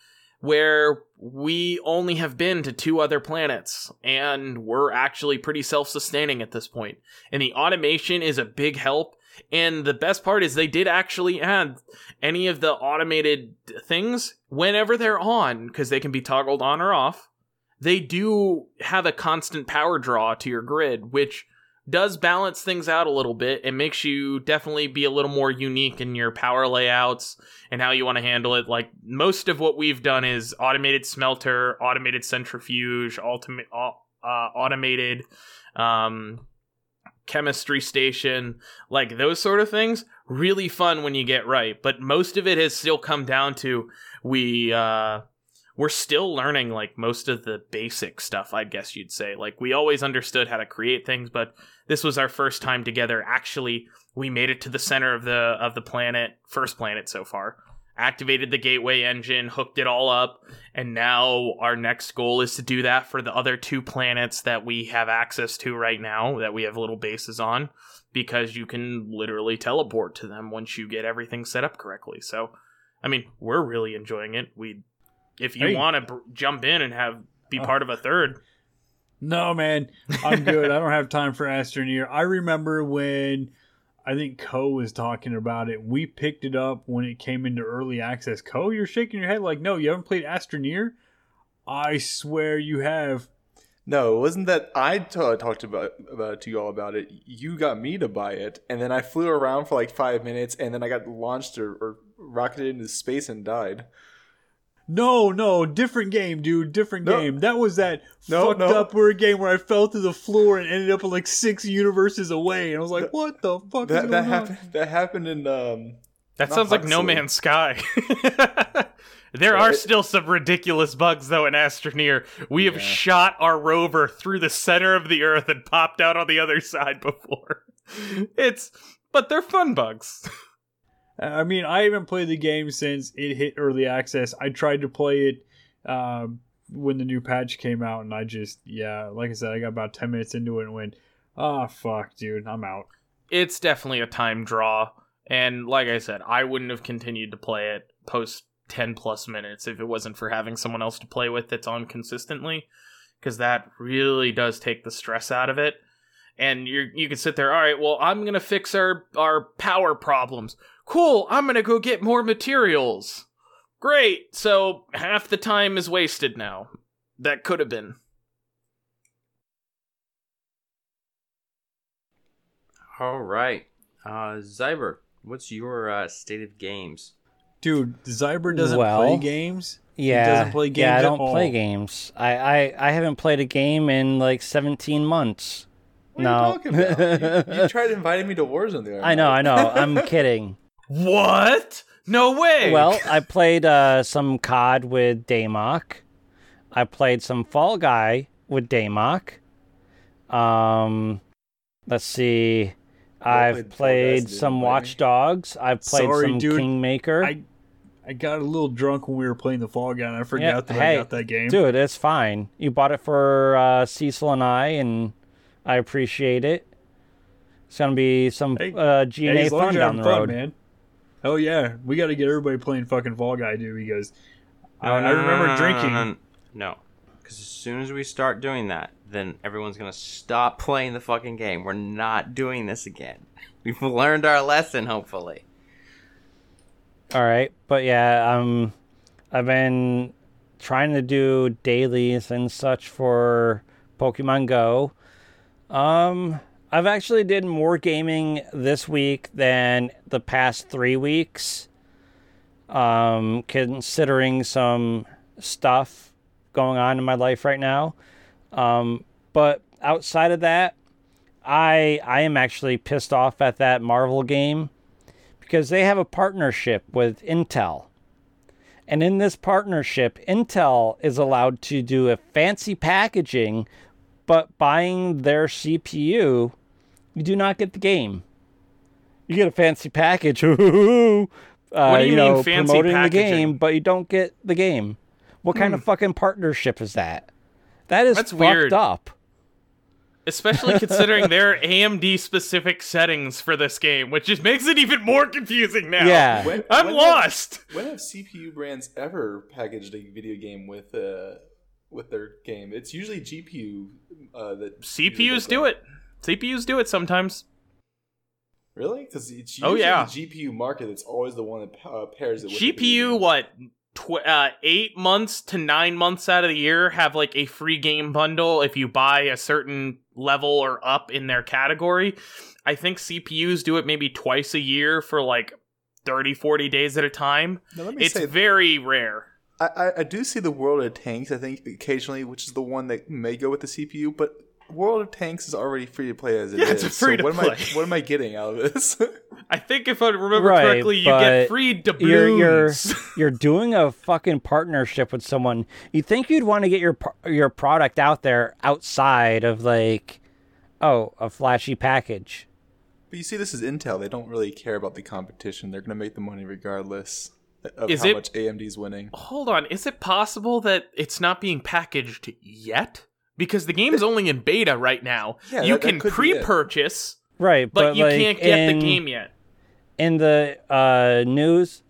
where we only have been to two other planets and we're actually pretty self-sustaining at this point. point and the automation is a big help and the best part is they did actually add any of the automated things whenever they're on because they can be toggled on or off they do have a constant power draw to your grid which does balance things out a little bit and makes you definitely be a little more unique in your power layouts and how you want to handle it. Like most of what we've done is automated smelter, automated centrifuge, ultimate, uh, automated um, chemistry station, like those sort of things. Really fun when you get right, but most of it has still come down to we. Uh, we're still learning like most of the basic stuff, I guess you'd say. Like we always understood how to create things, but this was our first time together. Actually, we made it to the center of the of the planet, first planet so far. Activated the gateway engine, hooked it all up, and now our next goal is to do that for the other two planets that we have access to right now that we have little bases on because you can literally teleport to them once you get everything set up correctly. So, I mean, we're really enjoying it. We if you Hey. want to br- jump in and have be Uh. part of a third, No, man, I'm good. I don't have time for Astroneer. I remember when I think KOH was talking about it. We picked it up when it came into early access. KOH, you're shaking your head like, no, you haven't played Astroneer? I swear you have. No, it wasn't that I t- talked about about to you all about it. You got me to buy it, and then I flew around for like five minutes, and then I got launched or, or rocketed into space and died. No, no, different game, dude. Different No. game. That was that No, fucked no. up weird game where I fell through the floor and ended up like six universes away, and I was like, "What the fuck is That going that on?" happened. That happened in um. That Not sounds like No Huxley. Man's Sky. there Yeah, are it- still some ridiculous bugs though in Astroneer. We have Yeah. shot our rover through the center of the Earth and popped out on the other side before. It's but they're fun bugs. I mean, I haven't played the game since it hit early access. I tried to play it um, when the new patch came out, and I just, yeah, like I said, I got about 10 minutes into it and went, ah, fuck, dude, I'm out. It's definitely a time draw. And like I said, I wouldn't have continued to play it post 10 plus minutes if it wasn't for having someone else to play with that's on consistently. Because that really does take the stress out of it. And you you can sit there, all right, well, I'm going to fix our, our power problems. Cool, I'm going to go get more materials. Great, so half the time is wasted now. That could have been. All right. Uh, Zyber, what's your uh, state of games? Dude, Zyber doesn't Well, play games. Yeah, doesn't play games yeah, I don't play all. games. I, I, I haven't played a game in like 17 months. What no, are you talking about? you, you tried inviting me to Warzone the other I know, night. I know. I'm kidding. What? No way! Well, I played uh, some COD with Damok. I played some Fall Guy with Damok. Um, let's see. I've played Fall Guys played some Watch. Dogs. I've played Sorry, some dude. Kingmaker. I I got a little drunk when we were playing the Fall Guy, and I forgot Yeah, that hey, I got that game. Dude, it's fine. You bought it for uh, Cecil and I, and I appreciate it. It's gonna be some Hey, uh, Hey, G&A as long fun down having the fun, road. man. Hell yeah, we got to get everybody playing fucking Fall Guy, dude. Because I, No, I no, no, remember no, no, drinking. No, no, no. Because as soon as we start doing that, then everyone's gonna stop playing the fucking game. We're not doing this again. We've learned our lesson, hopefully. All right, but yeah, um, I've been trying to do dailies and such for Pokemon Go. Um, I've actually did more gaming this week than the past three weeks. Um, considering some stuff going on in my life right now. Um, but outside of that, I I am actually pissed off at that Marvel game because they have a partnership with Intel. And in this partnership, Intel is allowed to do a fancy packaging, but buying their CPU, you do not get the game. You get a fancy package. uh, What do you mean know, fancy promoting the packaging? game, but you don't get the game. What kind of fucking partnership is that? That is That's fucked weird. up. Especially considering their AMD specific settings for this game, which just makes it even more confusing now. Yeah. When- I'm when lost. Have, when have CPU brands ever packaged a video game with uh with their game? It's usually GPU uh, that CPUs do it. CPUs do it sometimes. Really? Because it's Oh, yeah. the GPU market that's always the one that uh, pairs it with GPU, game. what, tw- uh, eight months to nine months out of the year have like a free game bundle if you buy a certain level or up in their category. I think CPUs do it maybe twice a year for like 30, 40 days at a time. Now, let me It's say, very rare. I, I, I do see the World of Tanks. I think occasionally, which is the one that may go with the CPU, but World of Tanks is already free to play as it is. Yeah, it's free so to what play. Am I, what am I getting out of this? I think if I remember Right, correctly, you get free doubloons. you're you're you're doing a fucking partnership with someone. You think you'd want to get your your product out there outside of like, oh, a flashy package. but you see, this is Intel. They don't really care about the competition. They're going to make the money regardless of Is how it- much AMD's winning. Hold on, is it possible that it's not being packaged yet? Because the game's only in beta right now. Yeah, you that- that can could be it. pre-purchase, Right, but, but, you like, can't get in, the game yet. in the uh, news.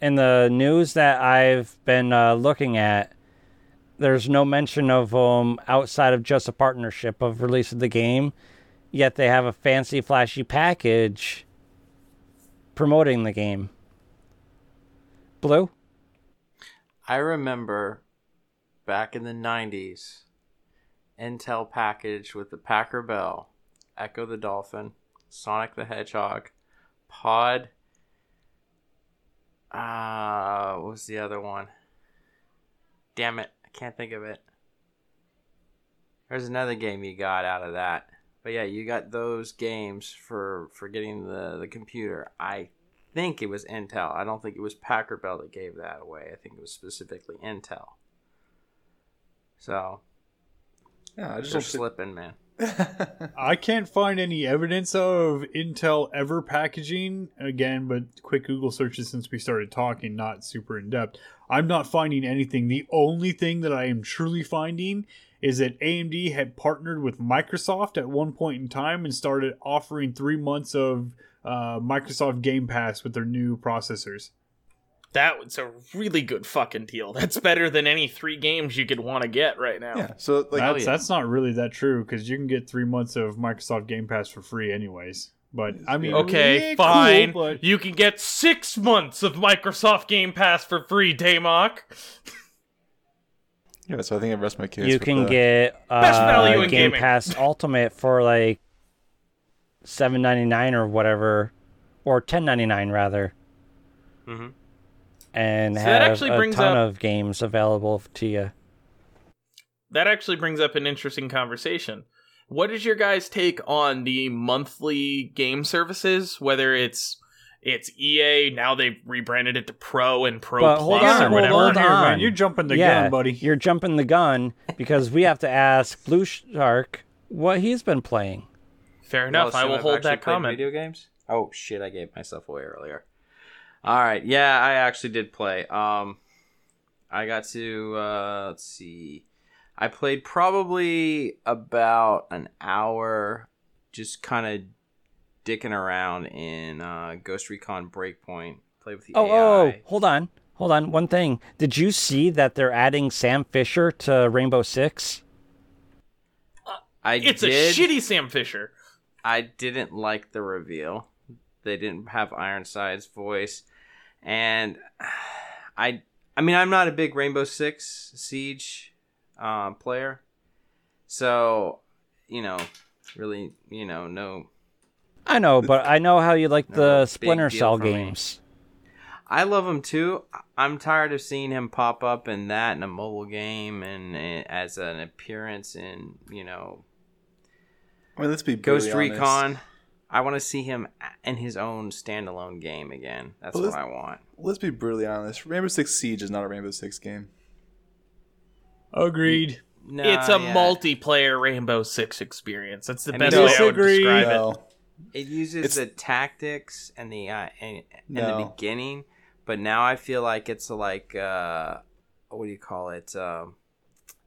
In the news that I've been uh, looking at, there's no mention of them outside of just a partnership of release of the game. Yet they have a fancy, flashy package promoting the game. Blue? I remember back in the 90s, Intel package with the Packard Bell, Ecco the Dolphin, Sonic the Hedgehog, Pod. Uh, what was the other one? Damn it, I can't think of it. There's another game you got out of that. But yeah, you got those games for for getting the the computer. I think it was Intel. I don't think it was Packard Bell that gave that away. I think it was specifically Intel. So Yeah, I just they're slipping, man. I can't find any evidence of Intel ever packaging again, but quick Google searches since we started talking, not super in depth. I'm not finding anything. The only thing that I am truly finding is that AMD had partnered with Microsoft at one point in time and started offering three months of uh, Microsoft Game Pass with their new processors. That was a really good fucking deal. That's better than any three games you could want to get right now. yeah, so like that's, yeah. that's not really that true because you can get three months of Microsoft Game Pass for free, anyways. But I mean, Okay, yeah, cool, fine. but You can get six months of Microsoft Game Pass for free, Damok. yeah, so I think I rest my case. you can the- get Best value uh, in Game gaming. Pass Ultimate for like seven ninety nine or whatever, or ten ninety nine rather, hmm and So that have actually a brings ton up- of games available to you. That actually brings up an interesting conversation. What is your guys' take on the monthly game services? Whether it's it's EA now they've rebranded it to Pro and Pro But Plus hold or whatever. hold here, on. man. You're jumping the yeah, gun, buddy. You're jumping the gun because we have to ask BlueShark what he's been playing. Fair enough. I will hold that comment. Video games. Oh shit! I gave myself away earlier. All right, yeah, I actually did play. Um, I got to uh, let's see. I played probably about an hour, just kind of dicking around in uh, Ghost Recon Breakpoint. Play with the Oh, AI. oh, hold on, hold on. One thing. Did you see that they're adding Sam Fisher to Rainbow Six? I It's did. a shitty Sam Fisher. I didn't like the reveal. They didn't have Ironside's voice, and I, I mean, I'm not a big Rainbow Six Siege uh, player, so you know, really, you know, no. I know, but I know how you like the big Splinter Cell for me. games. I love him too. I'm tired of seeing him pop up in that in a mobile game and as an appearance in you know I mean, let's be Ghost brutally honest. Recon. I want to see him in his own standalone game again. That's Well, what I want. Let's be brutally honest. Rainbow Six Siege is not a Rainbow Six game. Agreed. No, it's a yeah. multiplayer Rainbow Six experience. That's the I best mean, way I would describe. No, It uses It's- the tactics and the uh, in, in the beginning, but now I feel like it's like uh, what do you call it? Um,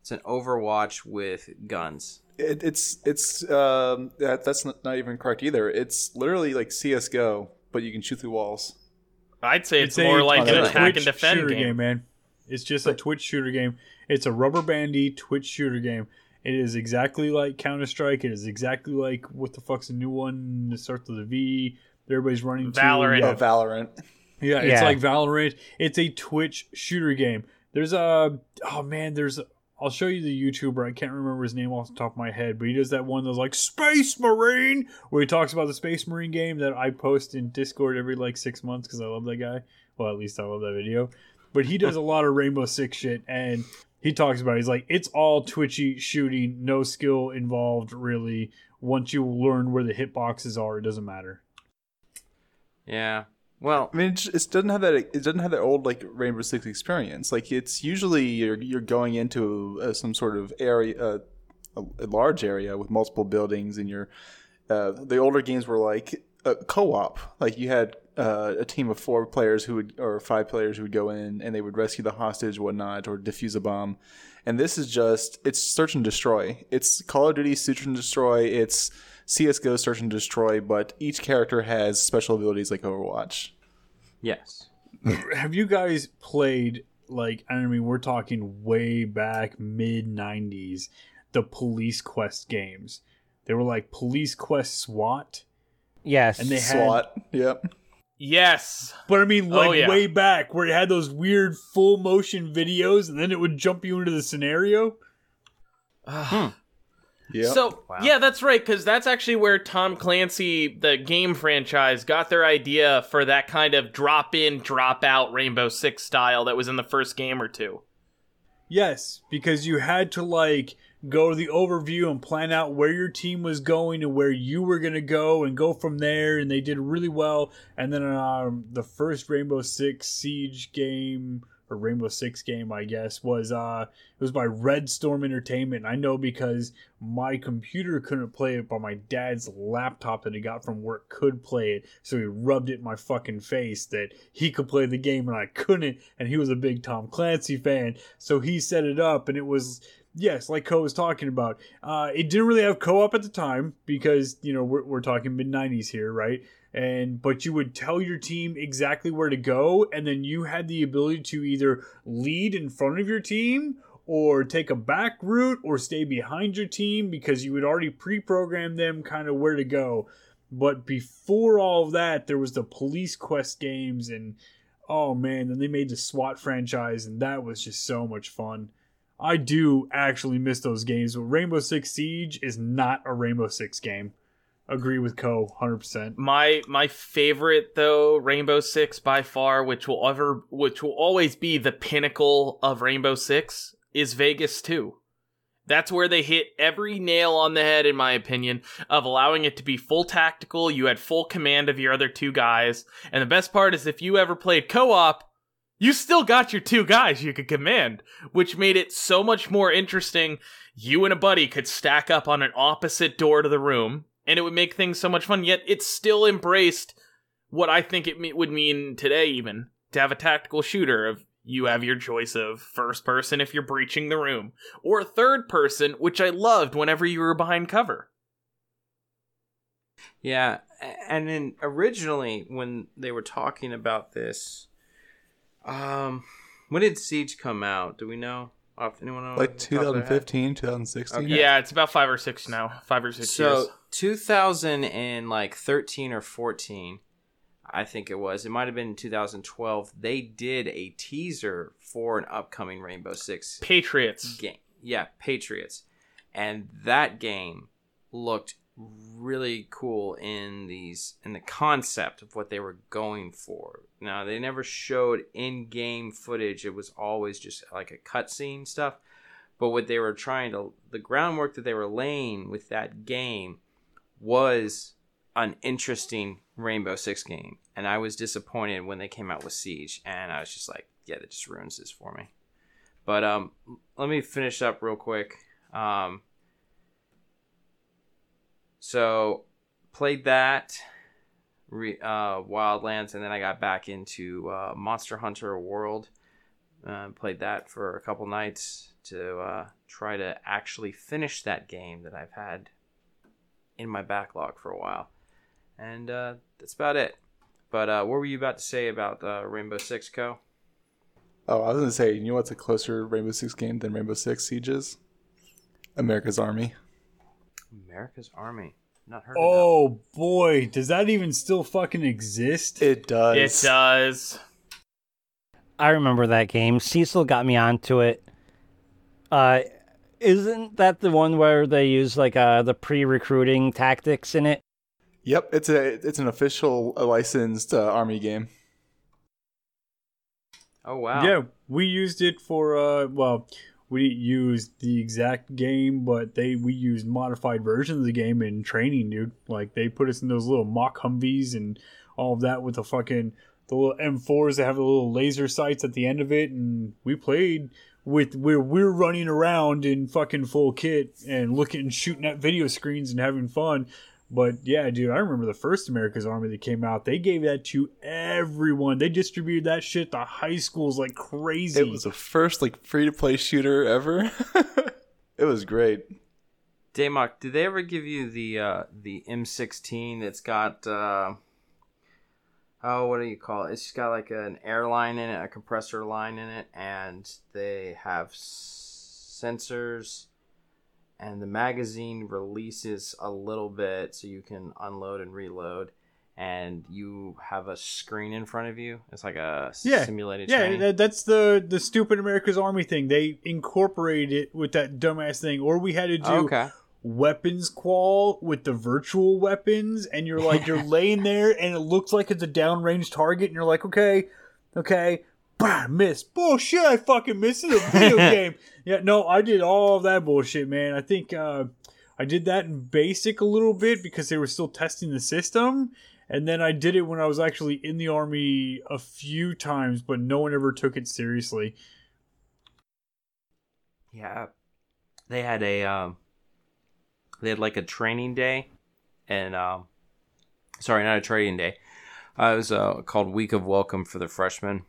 it's an Overwatch with guns. it, it's it's um that, that's not, not even correct either. It's literally like CS:GO, but you can shoot through walls. I'd say it's, a- more like an a attack and defend shooter game. man. It's just a Twitch shooter game. It's a rubber bandy Twitch shooter game. It is exactly like Counter Strike. It is exactly like what the fuck's the new one? It starts with a V. Everybody's running to. Valorant. Yeah, Oh, Valorant. Yeah, it's Yeah. like Valorant. It's a Twitch shooter game. There's a oh man, there's I'll show you the YouTuber. I can't remember his name off the top of my head, but he does that one that's like Space Marine, where he talks about the Space Marine game that I post in Discord every like six months because I love that guy. Well, at least I love that video. But he does a lot of Rainbow Six shit, and he talks about it. he's like it's all twitchy shooting, no skill involved really. Once you learn where the hitboxes are, it doesn't matter. Yeah. Well, I mean, it, just, it doesn't have that. It doesn't have that old like Rainbow Six experience. Like it's usually you're you're going into uh, some sort of area, uh, a, a large area with multiple buildings, and you're. Uh, the older games were like a co-op. Like you had uh, a team of four players who would or five players who would go in and they would rescue the hostage, whatnot, or defuse a bomb. And this is just it's search and destroy. It's Call of Duty search and destroy. It's CS:GO search and destroy, but each character has special abilities like Overwatch. yes. have you guys played like I mean we're talking way back mid 90s the police quest games. They were like police quest SWAT Yes. and they had SWAT. Yep. Yes. but I mean oh, like Oh, yeah. way back where it had those weird full motion videos and then it would jump you into the scenario. Hmm. Yep. So Wow. yeah, that's right, because that's actually where Tom Clancy, the game franchise, got their idea for that kind of drop in, drop out Rainbow Six style that was in the first game or two. Yes, because you had to like go to the overview and plan out where your team was going and where you were going to go and go from there and they did really well. And then um, the first Rainbow Six Siege game or Rainbow Six game I guess was uh it was by Red Storm Entertainment. I know because my computer couldn't play it but my dad's laptop that he got from work could play it. So he rubbed it in my fucking face that he could play the game and I couldn't. And he was a big Tom Clancy fan. So he set it up and it was yes like KOH was talking about. Uh, it didn't really have co-op at the time because you know we're, we're talking mid 90s here right? And but you would tell your team exactly where to go and then you had the ability to either lead in front of your team or take a back route or stay behind your team because you had already pre-programmed them kind of where to go. But before all of that there was the police quest games and oh man then they made the swat franchise and that was just so much fun i do actually miss those games but rainbow six siege is not a rainbow six game agree with KOH 100% My my favorite though, Rainbow Six by far, which will ever which will always be the pinnacle of Rainbow Six, is Vegas 2. That's where they hit every nail on the head, in my opinion, of allowing it to be full tactical. You had full command of your other two guys. And the best part is if you ever played co op, you still got your two guys you could command, which made it so much more interesting. You and a buddy could stack up on an opposite door to the room, and it would make things so much fun. Yet it still embraced what I think it me- would mean today, even to have a tactical shooter of you have your choice of first person if you're breaching the room, or third person, which I loved whenever you were behind cover. Yeah, and then originally when they were talking about this, um, when did Siege come out? Do we know? Off anyone know? like off the top of their head? 2015, 2016. Okay. Yeah, it's about five or six now. Five or six So years. 2000 and like 13 or 14, I think it was. It might have been 2012. They did a teaser for an upcoming Rainbow Six Patriots. game. Yeah, Patriots. And that game looked really cool in these in the concept of what they were going for. Now, they never showed in-game footage. It was always just like a cutscene stuff. But what they were trying to the groundwork that they were laying with that game was an interesting Rainbow Six game. And I was disappointed when they came out with Siege and I was just like, yeah, that just ruins this for me. But um, let me finish up real quick. Um, so played that, uh, Wildlands, and then I got back into uh, Monster Hunter World. Uh, played that for a couple nights to uh, try to actually finish that game that I've had in my backlog for a while, and uh, that's about it. But uh, what were you about to say about uh, Rainbow Six KOH? Oh, I was gonna say, you know what's a closer Rainbow Six game than Rainbow Six Sieges? America's Army. America's Army. Not heard of Oh boy, does that even still fucking exist? It does. It does. I remember that game. Cecil got me onto it. Uh, isn't that the one where they use like uh the pre-recruiting tactics in it? Yep, it's a it's an official uh, licensed uh, army game. Oh wow. Yeah, we used it for uh well, we didn't use the exact game, but they we used modified versions of the game in training, dude. Like they put us in those little mock Humvees and all of that with the fucking the little M4s that have the little laser sights at the end of it, and we played with where we're running around in fucking full kit and looking and shooting at video screens and having fun. But yeah, dude, I remember the first America's Army that came out. They gave that to everyone. They distributed that shit to high schools like crazy. It was the first like free to play shooter ever. it was great. Damok, did they ever give you the uh, the M16 that's got uh, oh, what do you call it? It's just got like an airline in it, a compressor line in it, and they have s- sensors. And the magazine releases a little bit so you can unload and reload. And you have a screen in front of you. It's like a Yeah. simulated Yeah, training. that's the the stupid America's Army thing. They incorporated it with that dumbass thing. Or we had to do okay. weapons qual with the virtual weapons, and you're like you're laying there, and it looks like it's a downrange target, and you're like, okay, okay, bah, miss. Bullshit, I fucking missed it. A video game. Yeah, no, I did all of that bullshit, man. I think uh, I did that in basic a little bit because they were still testing the system. And then I did it when I was actually in the army a few times, but no one ever took it seriously. Yeah, they had a um, they had like a training day, and um, sorry, not a training day. Uh, it was uh, called Week of Welcome for the freshmen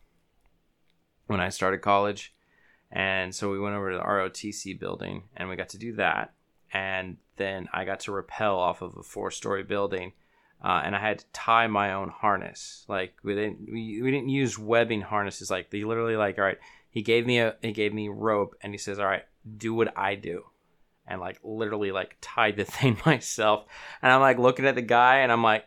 when I started college, and so we went over to the ROTC building and we got to do that, and then I got to rappel off of a four-story building. Uh, and I had to tie my own harness. Like we didn't, we, we didn't use webbing harnesses. Like they literally like, all right, he gave me a he gave me rope and he says all right do what i do and like literally like tied the thing myself and i'm like looking at the guy and i'm like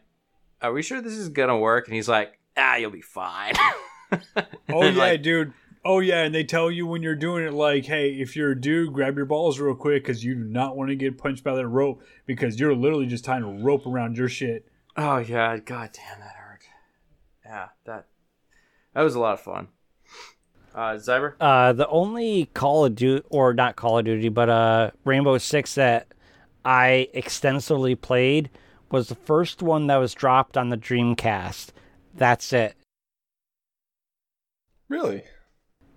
are we sure this is gonna work and he's like ah you'll be fine Oh yeah, like, dude. Oh yeah, and they tell you when you're doing it, like, hey, if you're a dude, grab your balls real quick because you do not want to get punched by that rope because you're literally just tying a rope around your shit. oh yeah god damn that hurt yeah that that was a lot of fun uh zyber Uh, the only Call of Duty, or not Call of Duty, but uh, Rainbow Six that I extensively played was the first one that was dropped on the Dreamcast. That's it. Really?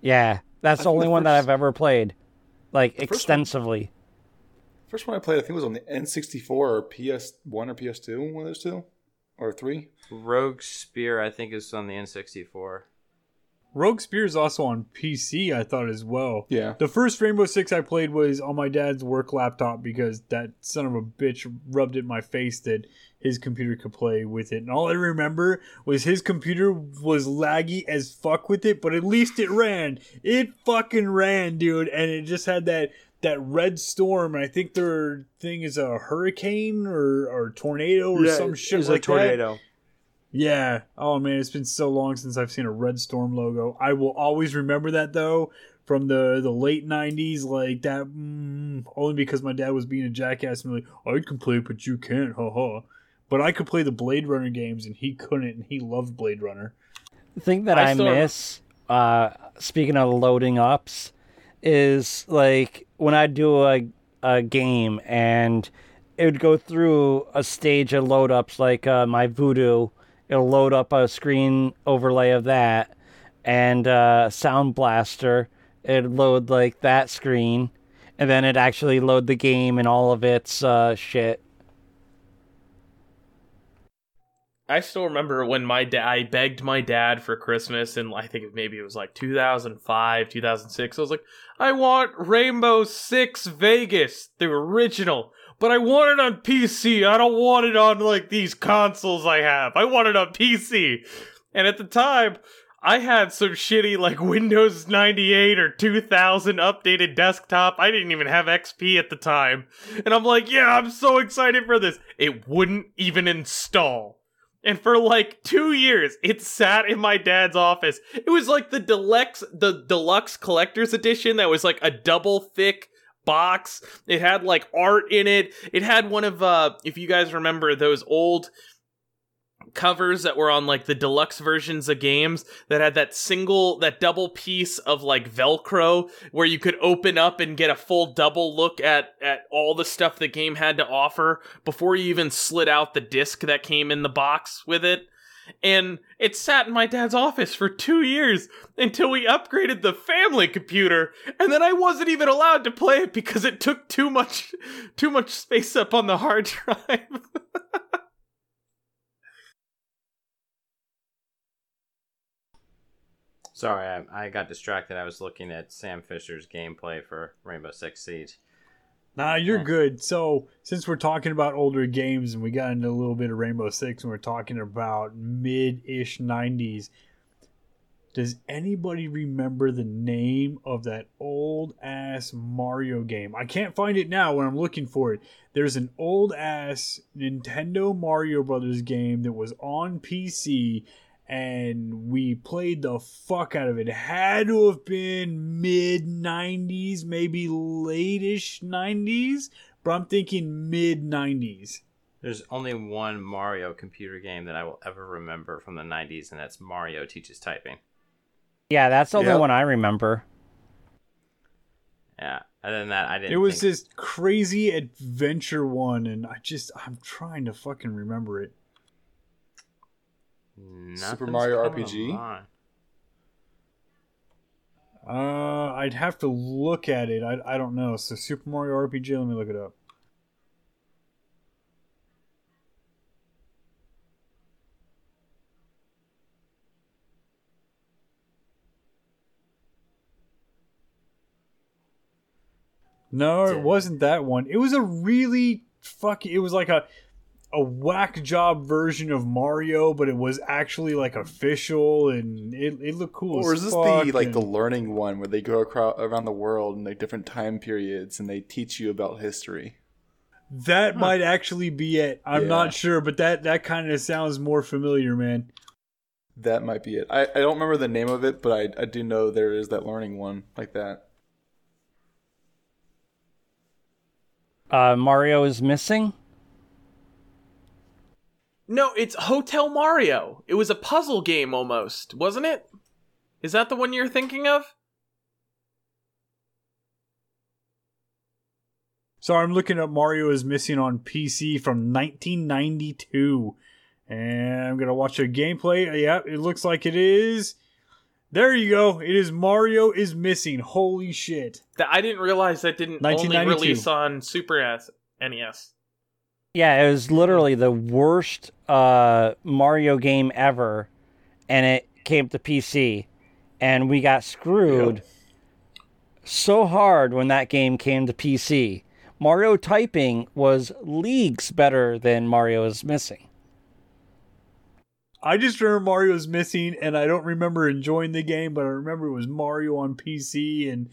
Yeah, that's I the only the one that I've ever played, like first extensively. First one I played, I think, was on the N64 or PS1 or PS2, one of those two, or three. rogue spear i think is on the n64 Rogue Spear is also on PC, I thought as well. Yeah. The first Rainbow Six I played was on my dad's work laptop because that son of a bitch rubbed it in my face that his computer could play with it. And all I remember was his computer was laggy as fuck with it, but at least it ran. It fucking ran, dude. And it just had that that red storm. And I think their thing is a hurricane or, or tornado or some shit It was like that. Yeah. Oh man, it's been so long since I've seen a Red Storm logo. I will always remember that though from the the late '90s, like that. Mm, only because my dad was being a jackass and like, I can play, but you can't, haha. But I could play the Blade Runner games, and he couldn't, and he loved Blade Runner. The thing that I I, still- miss, uh, speaking of loading ups, is like when I do a, a game and it would go through a stage of load ups, like uh, my Voodoo, it'll load up a screen overlay of that, and uh, Sound Blaster, it'd load like that screen, and then it actually load the game and all of its uh, shit. I still remember when my dad I begged my dad for Christmas and I think maybe it was like 2005, 2006. I was like, "I want Rainbow 6 Vegas, the original, but I want it on PC. I don't want it on like these consoles I have. I want it on PC." And at the time, I had some shitty like Windows 98 or 2000 updated desktop. I didn't even have XP at the time. And I'm like, "Yeah, I'm so excited for this." It wouldn't even install. And for like two years, it sat in my dad's office. It was like the deluxe, the deluxe collector's edition that was like a double thick box. It had like art in it. It had one of, uh, if you guys remember those old covers that were on like the deluxe versions of games that had that single that double piece of like velcro where you could open up and get a full double look at at all the stuff the game had to offer before you even slid out the disc that came in the box with it and it sat in my dad's office for two years until we upgraded the family computer and then i wasn't even allowed to play it because it took too much too much space up on the hard drive Sorry, I, I got distracted. I was looking at Sam Fisher's gameplay for Rainbow Six Siege. Nah, you're good. So, since we're talking about older games and we got into a little bit of Rainbow Six and we're talking about mid ish 90s, does anybody remember the name of that old ass Mario game? I can't find it now when I'm looking for it. There's an old ass Nintendo Mario Brothers game that was on PC and we played the fuck out of it. It had to have been mid 90s, maybe late-ish 90s, but I'm thinking mid 90s. There's only one Mario computer game that I will ever remember from the 90s, and that's Mario Teaches Typing. Yeah, that's the only Yep. one I remember. Yeah. Other than that, I didn't. It was think- this crazy adventure one, and I just I'm trying to fucking remember it. Nothing's Mario RPG? Uh, I'd have to look at it. I I don't know. So Super Mario RPG. Let me look it up. No, it wasn't that one. It was a really fucking. It was like a a whack job version of Mario, but it was actually like official and it, it looked cool. Or as is this fuck the like the learning one where they go across, around the world in like different time periods and they teach you about history? That might actually be it. I'm Yeah. not sure, but that that kind of sounds more familiar, man. That might be it. I, I don't remember the name of it, but I, I do know there is that learning one like that. Uh, Mario is missing. No, it's Hotel Mario. It was a puzzle game almost, wasn't it? Is that the one you're thinking of? So I'm looking up Mario is missing on PC from 1992, and I'm gonna watch a gameplay. Yeah, it looks like it is. There you go. It is Mario is missing. Holy shit! That I didn't realize that didn't only 1992. release on Super NES. Yeah, it was literally the worst uh, Mario game ever, and it came to PC, and we got screwed so hard when that game came to PC. Mario typing was leagues better than Mario is missing. I just remember Mario is missing, and I don't remember enjoying the game, but I remember it was Mario on PC, and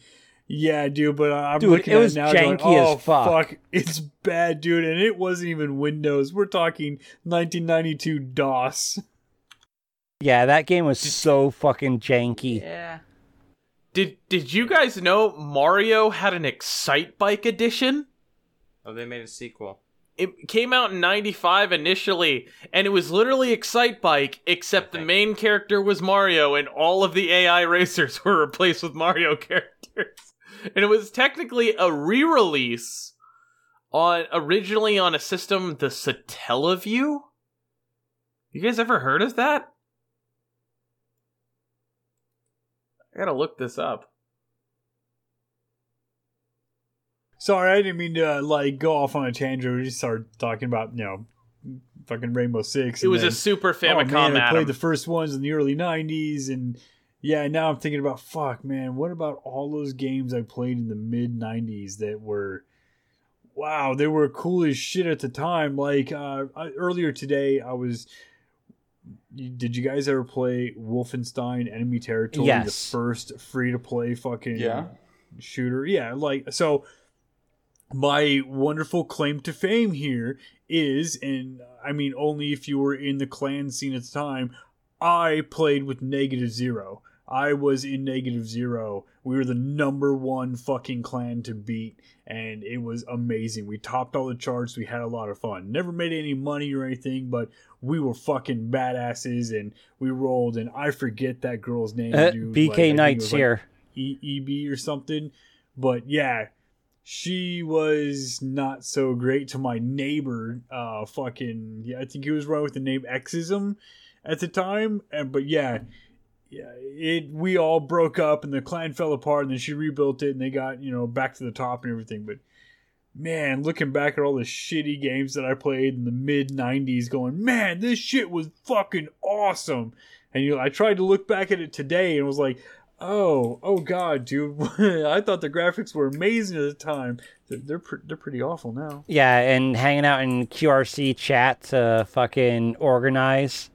yeah, dude. But I- I'm Dude, looking it at was it now, going, janky as oh, fuck." It's bad, dude, and it wasn't even Windows. We're talking 1992 DOS. Yeah, that game was so fucking janky. Yeah. Did Did you guys know Mario had an Excitebike edition? Oh, they made a sequel. It came out in 95 initially, and it was literally Excitebike, except the main character was Mario, and all of the AI racers were replaced with Mario characters. And it was technically a re release on originally on a system, the Satellaview. You guys ever heard of that? I gotta look this up. Sorry, I didn't mean to uh, like go off on a tangent. We just started talking about you know fucking Rainbow Six. It was a then- Super oh Famicom man, I played the first ones in the early '90s, and yeah, now I'm thinking about fuck, man. What about all those games I played in the mid '90s that were wow, they were cool as shit at the time. Like uh, I, earlier today, I was. Did you guys ever play Wolfenstein Enemy Territory? The first free to play fucking Yeah. shooter. Yeah, like so my wonderful claim to fame here is and I mean only if you were in the clan scene at the time, I played with negative zero. I was in negative zero. We were the number one fucking clan to beat, and it was amazing. We topped all the charts. We had a lot of fun. Never made any money or anything, but we were fucking badasses, and we rolled. And I forget that girl's name. Uh, dude, BK it Knights like here. E- EB or something. But yeah, she was not so great to my neighbor. Uh, fucking yeah, I think he was right with the name Xism at the time. And but yeah, yeah, it we all broke up and the clan fell apart, and then she rebuilt it, and they got you know back to the top and everything. But man, looking back at all the shitty games that I played in the mid '90s, going, man, this shit was fucking awesome. And you know, I tried to look back at it today and was like, Oh, oh god, dude! I thought the graphics were amazing at the time. They're they're, pre- they're pretty awful now. Yeah, and hanging out in QRC chat to fucking organize.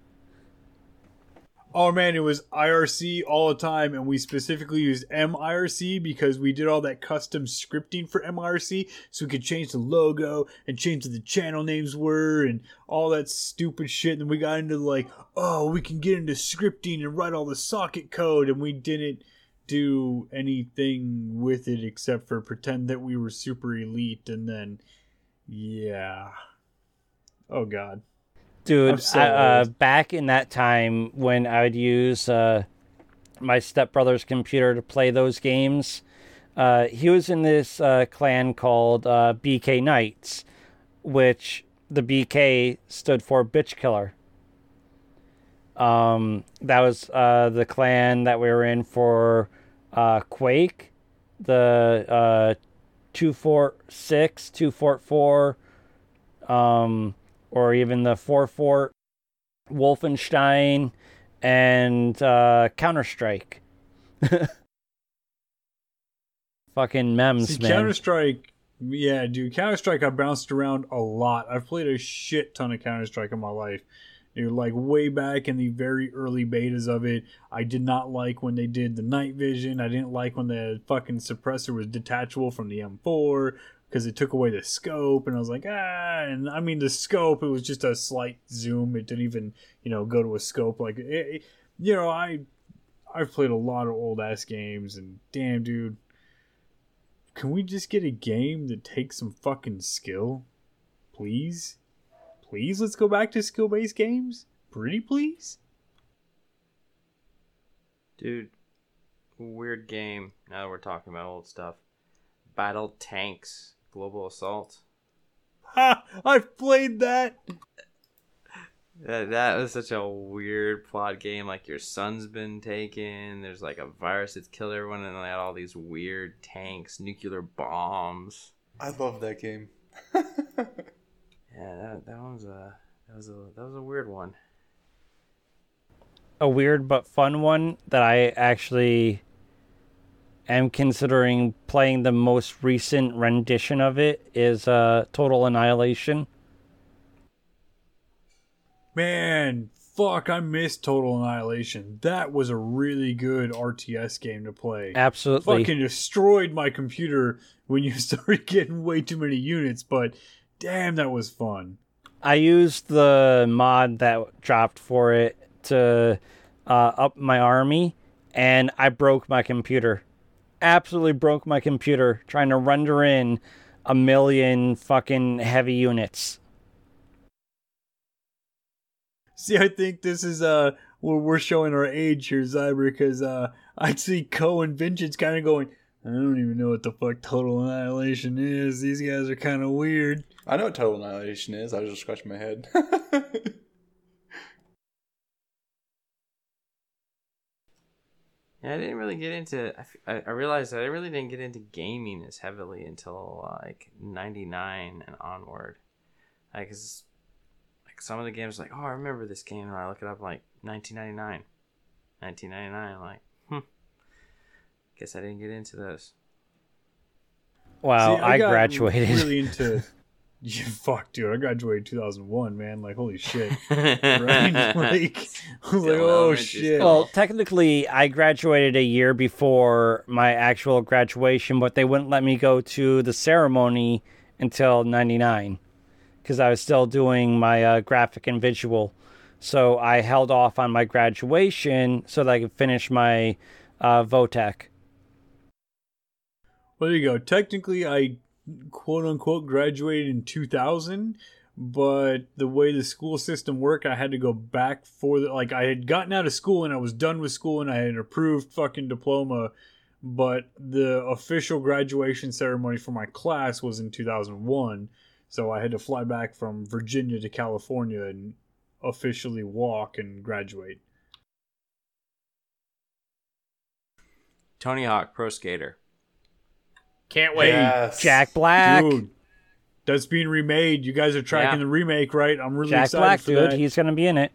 Oh man, it was IRC all the time, and we specifically used MIRC because we did all that custom scripting for MIRC, so we could change the logo and change what the channel names were and all that stupid shit. And we got into like, oh, we can get into scripting and write all the socket code, and we didn't do anything with it except for pretend that we were super elite, and then, yeah. Oh god. Dude, so I, uh, back in that time when I would use uh, my stepbrother's computer to play those games, uh, he was in this uh, clan called uh, BK Knights, which the BK stood for Bitch Killer. Um, that was uh, the clan that we were in for uh, Quake, the uh, 246, 244, um, or even the 44 Wolfenstein and uh, Counter Strike. Fucking memes, See, man. Counter Strike, yeah, dude, Counter Strike. I bounced around a lot. I've played a shit ton of Counter Strike in my life. You're like way back in the very early betas of it, I did not like when they did the night vision. I didn't like when the fucking suppressor was detachable from the M4 because it took away the scope. And I was like, ah. And I mean, the scope, it was just a slight zoom. It didn't even, you know, go to a scope. Like, it, it- you know, I, I've played a lot of old ass games, and damn, dude, can we just get a game that takes some fucking skill? Please? Please let's go back to skill based games? Pretty please? Dude, weird game. Now that we're talking about old stuff. Battle Tanks Global Assault. Ha! I've played that! That, that was such a weird plot game. Like your son's been taken. There's like a virus that's killed everyone, and they had all these weird tanks, nuclear bombs. I love that game. Yeah, that that was a that was a that was a weird one. a weird but fun one that I actually am considering playing the most recent rendition of it is uh, Total Annihilation. Man, fuck, I missed Total Annihilation. That was a really good RTS game to play. Absolutely. Fucking destroyed my computer when you started getting way too many units, but damn, that was fun. I used the mod that dropped for it to uh, up my army, and I broke my computer. Absolutely broke my computer trying to render in a million fucking heavy units. See, I think this is uh where we're showing our age here, Zyber, because uh I see KOH and Vintage kind of going. I don't even know what the fuck Total Annihilation is. These guys are kind of weird. I know what Total Annihilation is. I was just scratching my head. Yeah, I didn't really get into. I, I realized that I really didn't get into gaming as heavily until like '99 and onward. Like, 'cause, like some of the games, like, oh, I remember this game, and I look it up, like 1999, 1999. I'm like, hmm. Guess I didn't get into those. Wow, See, I, got graduated. Really into. Yeah, fuck, dude. I graduated 2001, man. Like, holy shit. Right? right? like, I was Still like, oh shit. Well, technically, I graduated a year before my actual graduation, but they wouldn't let me go to the ceremony until 99 because I was still doing my uh, graphic and visual. So I held off on my graduation so that I could finish my uh, VOTEC. Well, there you go. Technically, I quote unquote graduated in 2000, but the way the school system worked, I had to go back for the like I had gotten out of school and I was done with school and I had an approved fucking diploma, but the official graduation ceremony for my class was in 2001, so I had to fly back from Virginia to California and officially walk and graduate. Tony Hawk Pro Skater. Can't wait. yes. Jack Black. Dude, that's being remade. You guys are tracking Yeah. the remake, right? I'm really Jack excited Black, for dude. that. He's going to be in it.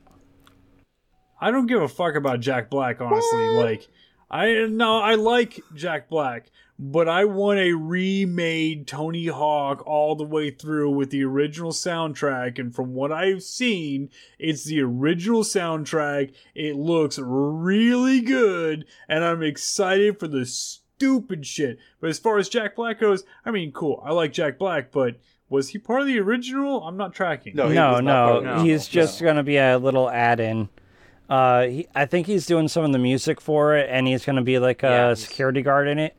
I don't give a fuck about Jack Black, honestly. Like, I no, I like Jack Black, but I want a remade Tony Hawk all the way through with the original soundtrack. And from what I've seen, it's the original soundtrack. It looks really good, and I'm excited for the stupid shit. But as far as Jack Black goes, I mean, cool. I like Jack Black, but was he part of the original? I'm not tracking. No, he no, was part no, of the No. he's just gonna be a little add-in. Uh, he, I think he's doing some of the music for it, and he's gonna be like a Yeah, security guard in it.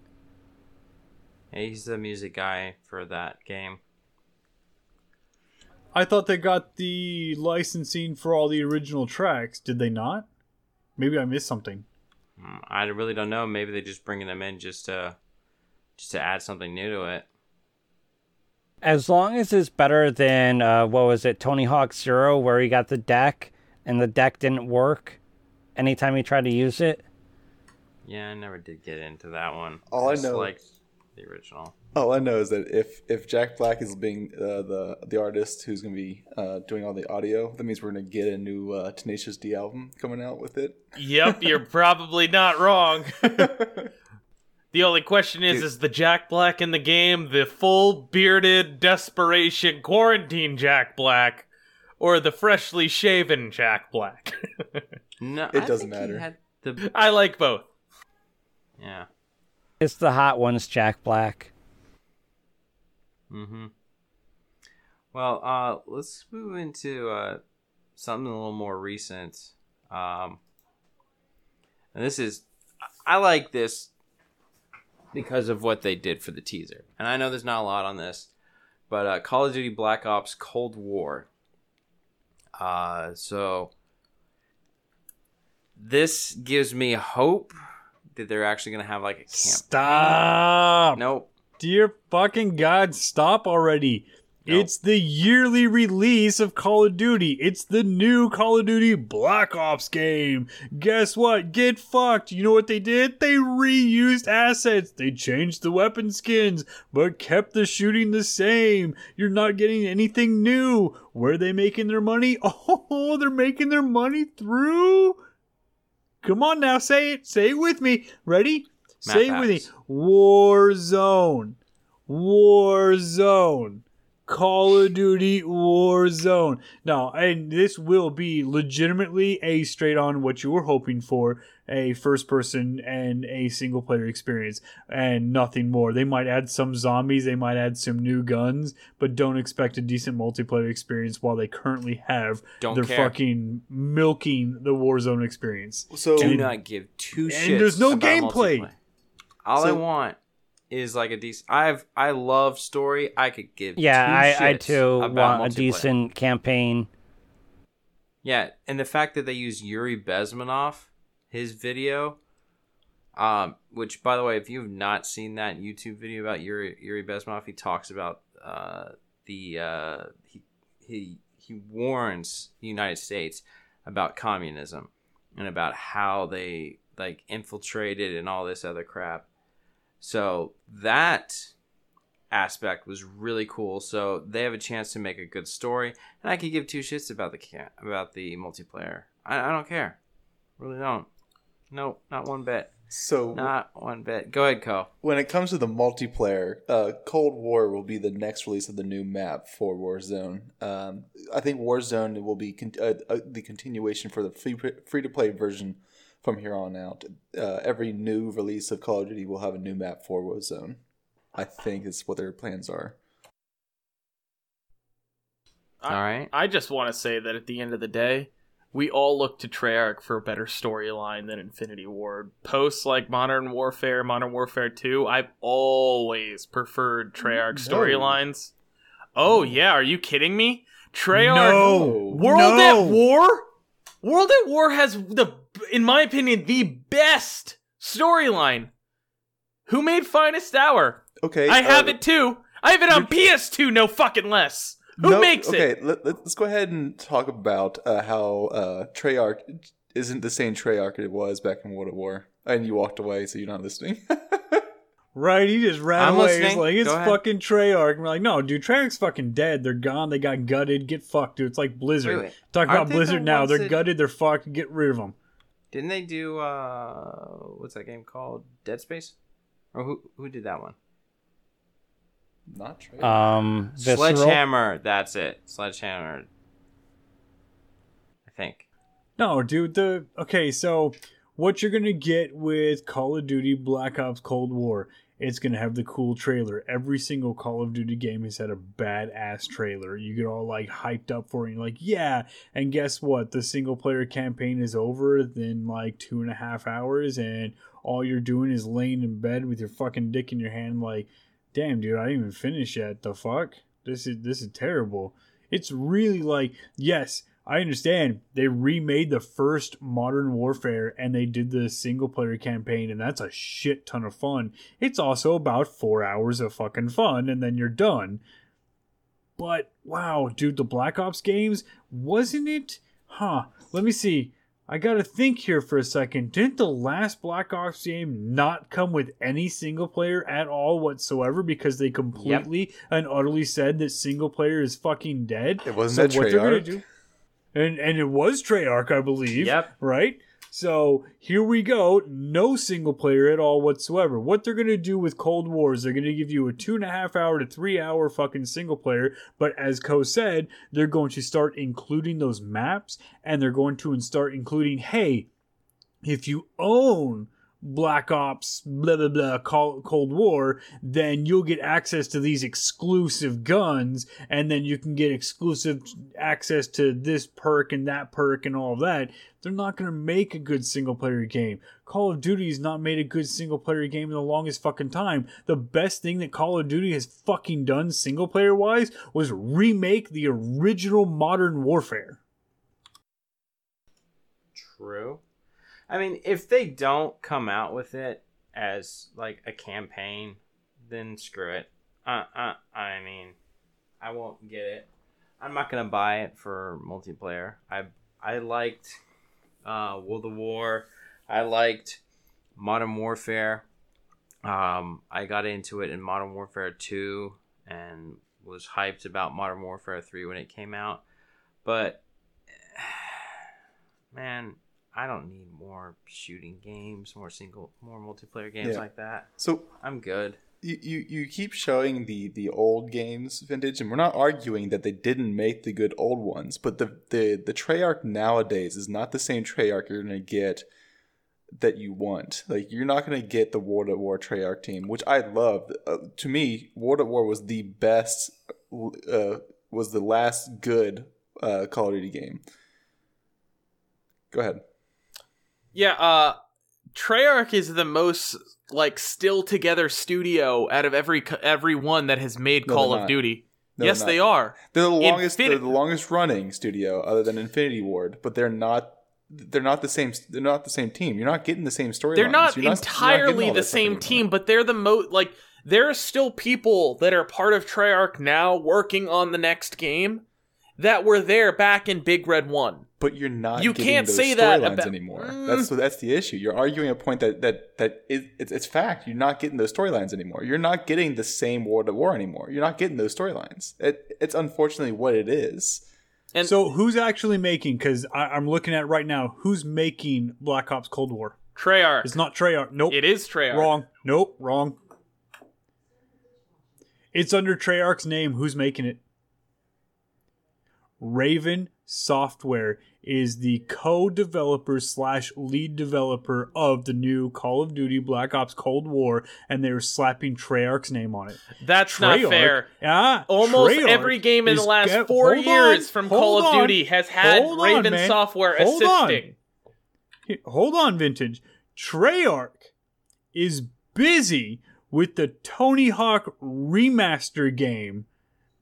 He's the music guy for that game. I thought they got the licensing for all the original tracks. Did they not? Maybe I missed something. Hmm, I really don't know. Maybe they're just bringing them in just to just to add something new to it. As long as it's better than uh, what was it, Tony Hawk Zero, where he got the deck and the deck didn't work anytime he tried to use it. Yeah, I never did get into that one. All I just know- liked the original. All I know is that if if Jack Black is being uh, the the artist who's going to be uh, doing all the audio, that means we're going to get a new uh, Tenacious D album coming out with it. Yep, you're probably not wrong. the only question is: Dude. is the Jack Black in the game the full bearded desperation quarantine Jack Black, or the freshly shaven Jack Black? No, It I doesn't matter. the I like both. yeah. It's the hot ones, Jack Black. Mm-hmm. Well, uh, let's move into uh, something a little more recent. Um, and this is, I like this because of what they did for the teaser. And I know there's not a lot on this, but uh, Call of Duty Black Ops Cold War. Uh, so this gives me hope that they're actually going to have like a camp. Stop! Nope. Dear fucking God, stop already. No. It's the yearly release of Call of Duty. It's the new Call of Duty Black Ops game. Guess what? Get fucked. You know what they did? They reused assets. They changed the weapon skins, but kept the shooting the same. You're not getting anything new. Where are they making their money? Oh, they're making their money through. Come on now, say it. Say it with me. Ready? Map say it with me. Warzone. Warzone. Call of Duty Warzone. Now, and this will be legitimately a straight on what you were hoping for a first person and a single player experience and nothing more. They might add some zombies, they might add some new guns, but don't expect a decent multiplayer experience while they currently have Don't they're care. fucking milking the Warzone experience. So do not give two shits. And there's no about gameplay. multiplayer. All I want is like a decent. I've I love story. I could give. Yeah, two I, I too want a decent campaign. Yeah, and the fact that they use Yuri Bezmenov, his video, um, which by the way, if you have not seen that YouTube video about Yuri Yuri Bezmenov, he talks about uh, the uh, he he he warns the United States about communism and about how they like infiltrated and all this other crap. So that aspect was really cool. So they have a chance to make a good story, and I could give two shits about the about the multiplayer. I, I don't care, really don't. No, not one bit. so Not one bit. Go ahead, KOH. when it comes to the multiplayer, uh, Cold War will be the next release of the new map for Warzone. Um, I think Warzone will be con- uh, uh, the continuation for the free free to play version from here on out. Uh, every new release of Call of Duty will have a new map for Warzone. I think is what their plans are. All right. I just want to say that at the end of the day, we all look to Treyarch for a better storyline than Infinity Ward. Posts like Modern Warfare, Modern Warfare 2, I've always preferred Treyarch No. storylines. Oh, yeah, are you kidding me? Treyarch. No. World No. at War? World at War has the, in my opinion, the best storyline. Who made Finest Hour? Okay, I have uh, it too. I have it on PS2, no fucking less. Who no- makes okay, it? let, let's go ahead and talk about uh, how uh, Treyarch isn't the same Treyarch it was back in World at War. And you walked away, so you're not listening. Right, he just ran I'm away. He's like, it's fucking Treyarch. And we're like, no, dude, Treyarch's fucking dead. They're gone. They got gutted. Get fucked, dude. It's like Blizzard. Wait, wait. Talk Aren't about they the Blizzard now. They're that- gutted. They're fucked. Get rid of them. Didn't they do uh what's that game called? Dead Space? Or who who did that one? Not true. Um, Visceral. Sledgehammer. That's it. Sledgehammer. I think. No, dude. The okay. So what you're gonna get with Call of Duty Black Ops Cold War? It's gonna have the cool trailer. Every single Call of Duty game has had a badass trailer. You get all like hyped up for it. And you're like, yeah. And guess what? The single player campaign is over in like two and a half hours, and all you're doing is laying in bed with your fucking dick in your hand, like, damn, dude, I didn't even finish yet. The fuck? This is this is terrible. It's really like, yes, I understand they remade the first Modern Warfare and they did the single player campaign, and that's a shit ton of fun. It's also about four hours of fucking fun, and then you're done. But wow, dude, the Black Ops games, wasn't it? Huh. Let me see. I gotta think here for a second. Didn't the last Black Ops game not come with any single player at all whatsoever because they completely and utterly said that single player is fucking dead? It wasn't So that what they're gonna Treyarch? do- And and it was Treyarch, I believe. Yep. Right? So here we go. No single player at all whatsoever. What they're gonna do with Cold War is they're gonna give you a two and a half hour to three hour fucking single player. But as KOH said, they're going to start including those maps and they're going to start including, hey, if you own Black Ops, blah blah blah, Col- Cold War, then you'll get access to these exclusive guns, and then you can get exclusive access to this perk and that perk and all of that. They're not gonna make a good single player game. Call of Duty has not made a good single player game in the longest fucking time. The best thing that Call of Duty has fucking done single player wise was remake the original Modern Warfare. True. I mean, if they don't come out with it as like a campaign, then screw it. Uh, uh, I mean, I won't get it. I'm not gonna buy it for multiplayer. I I liked uh, World of War. I liked Modern Warfare. Um, I got into it in Modern Warfare 2 and was hyped about Modern Warfare 3 when it came out. But man, I don't need more shooting games, more single, more multiplayer games Yeah. like that. So I'm good. you, you you keep showing the the old games vintage, and we're not arguing that they didn't make the good old ones, but the the the Treyarch nowadays is not the same Treyarch you're gonna get that you want. Like you're not gonna get the World at War Treyarch team, which I love. Uh, to me, World at War was the best, uh, was the last good uh, Call of Duty game. Go ahead. Yeah, uh Treyarch is the most like still together studio out of every every one that has made No, Call of not. Duty. No, yes, they're They're the longest. Infini- they're the longest running studio, other than Infinity Ward. But they're not. They're not the same. They're not the same team. You're not getting the same story. They're not you're entirely all the same team, but they're the most like there are still people that are part of Treyarch now working on the next game that were there back in Big Red 1. But you're not. You getting can't those say that about- anymore. Mm. That's that's the issue. You're arguing a point that that that is, it's, it's fact. You're not getting those storylines anymore. You're not getting the same World of War anymore. You're not getting those storylines. It, it's unfortunately what it is. And So who's actually making? Because I'm looking at right now. Who's making Black Ops Cold War? Treyarch. It's not Treyarch. Nope. It is Treyarch. Wrong. Nope. Wrong. It's under Treyarch's name. Who's making it? Raven Software is the co-developer slash lead developer of the new Call of Duty Black Ops Cold War, and they're slapping Treyarch's name on it. That's not fair. Yeah, Almost Treyarch every game in the last Get- four years on, from Call of on, Duty has had on, Raven man. Software Hold assisting. Hold on, Vintage. Treyarch is busy with the Tony Hawk remaster game,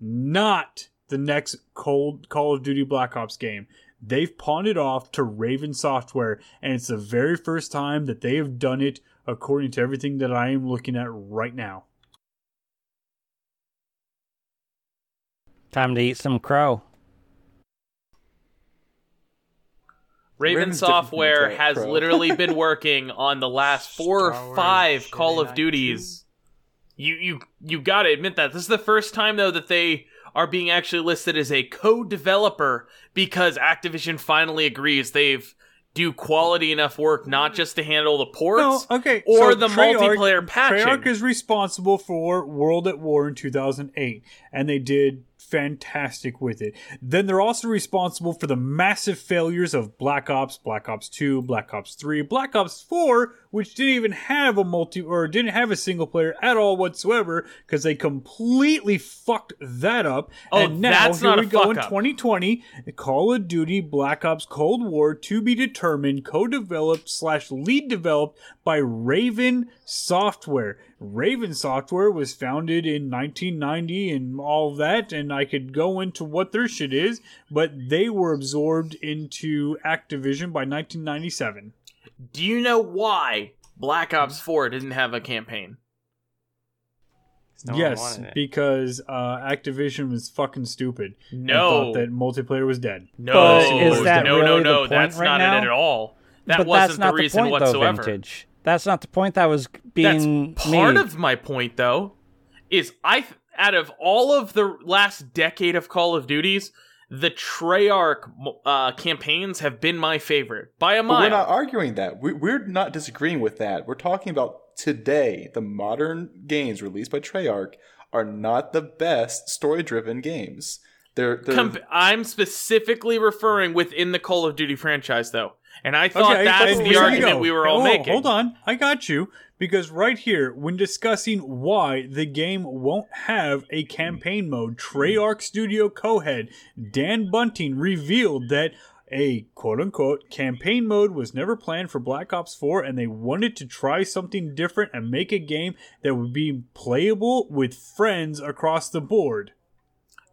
not the next Cold Call of Duty Black Ops game. They've pawned it off to Raven Software, and it's the very first time that they have done it according to everything that I am looking at right now. Time to eat some crow. Raven Raven's Software has Pro. literally been working on the last four Star or Wars five Call Jedi of Duties. You you you got to admit that this is the first time though that they are being actually listed as a co-developer because Activision finally agrees they've do quality enough work not hmm. just to handle the No, ports okay. or so the Treyarch- multiplayer patching. Treyarch is responsible for World at War in 2008, and they did fantastic with it. Then they're also responsible for the massive failures of Black Ops, Black Ops 2, Black Ops 3, Black Ops 4, which didn't even have a multi or didn't have a single player at all whatsoever because they completely fucked that up. Oh, and now that's here not we go in up. 2020, Call of Duty Black Ops Cold War to be determined, co-developed slash lead developed by Raven Software. Raven Software was founded in 1990 and all that, and I could go into what their shit is, but they were absorbed into Activision by 1997. Do you know why Black Ops 4 didn't have a campaign? No yes, because uh, Activision was fucking stupid. and No. thought that multiplayer was dead. No, But is that no, no, really the no. point That's right not now? it at all. That but wasn't that's not the reason point, whatsoever. though, Vintage. That's not the point that was That's being part made. of my point, though. Is I out of all of the last decade of Call of Duties, the Treyarch uh, campaigns have been my favorite by a But mile. we're not arguing that. We, we're not disagreeing with that. We're talking about today. The modern games released by Treyarch are not the best story-driven games. They're, they're Com- I'm specifically referring within the Call of Duty franchise, though, and I thought Okay, that's the argument we were all Oh, making. Hold on, I got you. Because right here, when discussing why the game won't have a campaign mode, Treyarch Studio co-head Dan Bunting revealed that a quote-unquote campaign mode was never planned for Black Ops 4 and they wanted to try something different and make a game that would be playable with friends across the board.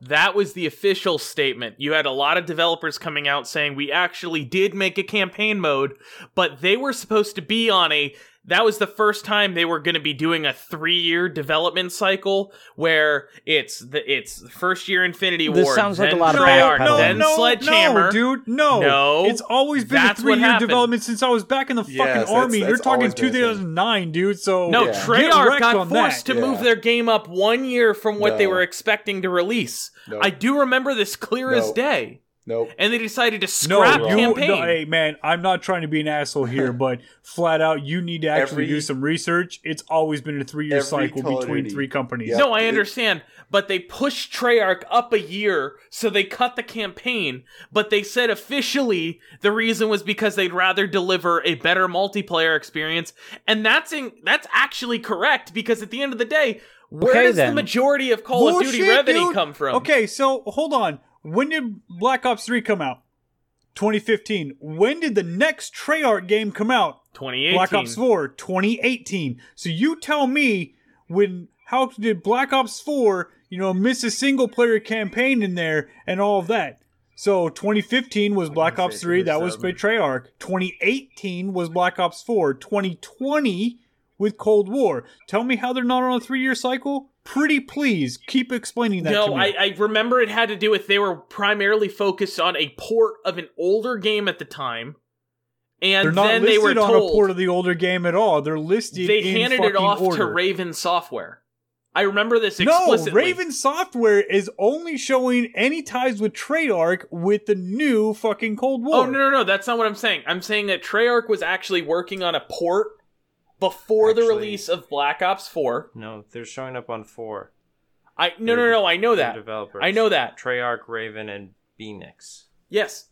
That was the official statement. You had a lot of developers coming out saying we actually did make a campaign mode, but they were supposed to be on a that was the first time they were going to be doing a 3-year development cycle where it's the it's the first year Infinity War. This sounds like a lot of Treyarch, backpedaling. then no, Sledgehammer. No, dude, no. No. It's always been That's a three year development since I was back in the Yes, fucking that's- army. You're that's talking always been a thing. 2009, dude. So No, Yeah. Get Treyarch got on forced that. to move their game up one year from what they were expecting to release. No. I do remember this clear as day. Nope. And they decided to No, scrap you, campaign. no, hey man, I'm not trying to be an asshole here, but flat out, you need to actually Every- do some research. It's always been a three year cycle between three companies. Yeah. No, I understand, but they pushed Treyarch up a year, so they cut the campaign. But they said officially the reason was because they'd rather deliver a better multiplayer experience, and that's in, that's actually correct because at the end of the day, where Okay, does then. the majority of Call of Duty revenue dude. come from? Okay, so hold on. When did Black Ops 3 come out? 2015. When did the next Treyarch game come out? 2018. Black Ops 4, 2018. So you tell me when how did Black Ops 4, you know, miss a single player campaign in there and all of that? So 2015 was Black Ops 3, that was by Treyarch. 2018 was Black Ops 4. 2020 with Cold War. Tell me how they're not on a three year cycle? Pretty please. Keep explaining that to No. I, I remember it had to do with they were primarily focused on a port of an older game at the time, and they're not then they listed were on told a port of the older game at all. They're listed they in handed it off to. Raven Software. I remember this explicitly. No. Raven Software is only showing any ties with Treyarch with the new fucking Cold oh, War. Oh no, no, no, that's not what I'm saying. I'm saying that Treyarch was actually working on a port before the release of Black Ops 4. No, they're showing up on four. I no, no, no, I know that. Developers. I know that. Treyarch, Raven, and Phoenix. Yes.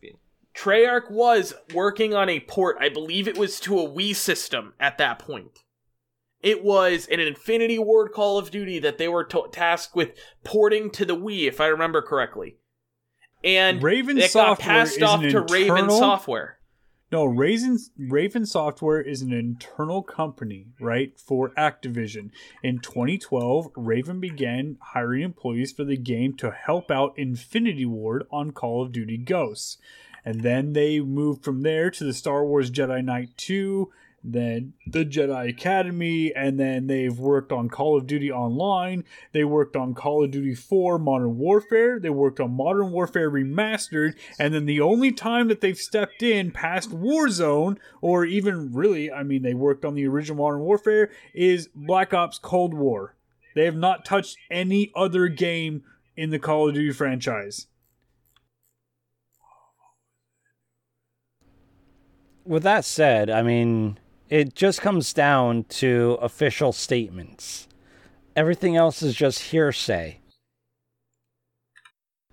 Treyarch was working on a port. I believe it was to a Wii system at that point. It was an Infinity Ward Call of Duty that they were to- tasked with porting to the Wii, if I remember correctly. And Raven it got Software passed is off an to Raven internal- Software. No, Raven, Raven Software is an internal company, right, for Activision. In 2012, Raven began hiring employees for the game to help out Infinity Ward on Call of Duty Ghosts. And then they moved from there to the Star Wars Jedi Knight 2, then the Jedi Academy, and then they've worked on Call of Duty Online. They worked on Call of Duty 4 Modern Warfare. They worked on Modern Warfare Remastered. And then the only time that they've stepped in past Warzone, or even really, I mean, they worked on the original Modern Warfare, is Black Ops Cold War. They have not touched any other game in the Call of Duty franchise. with that said, I mean, it just comes down to official statements. Everything else is just hearsay.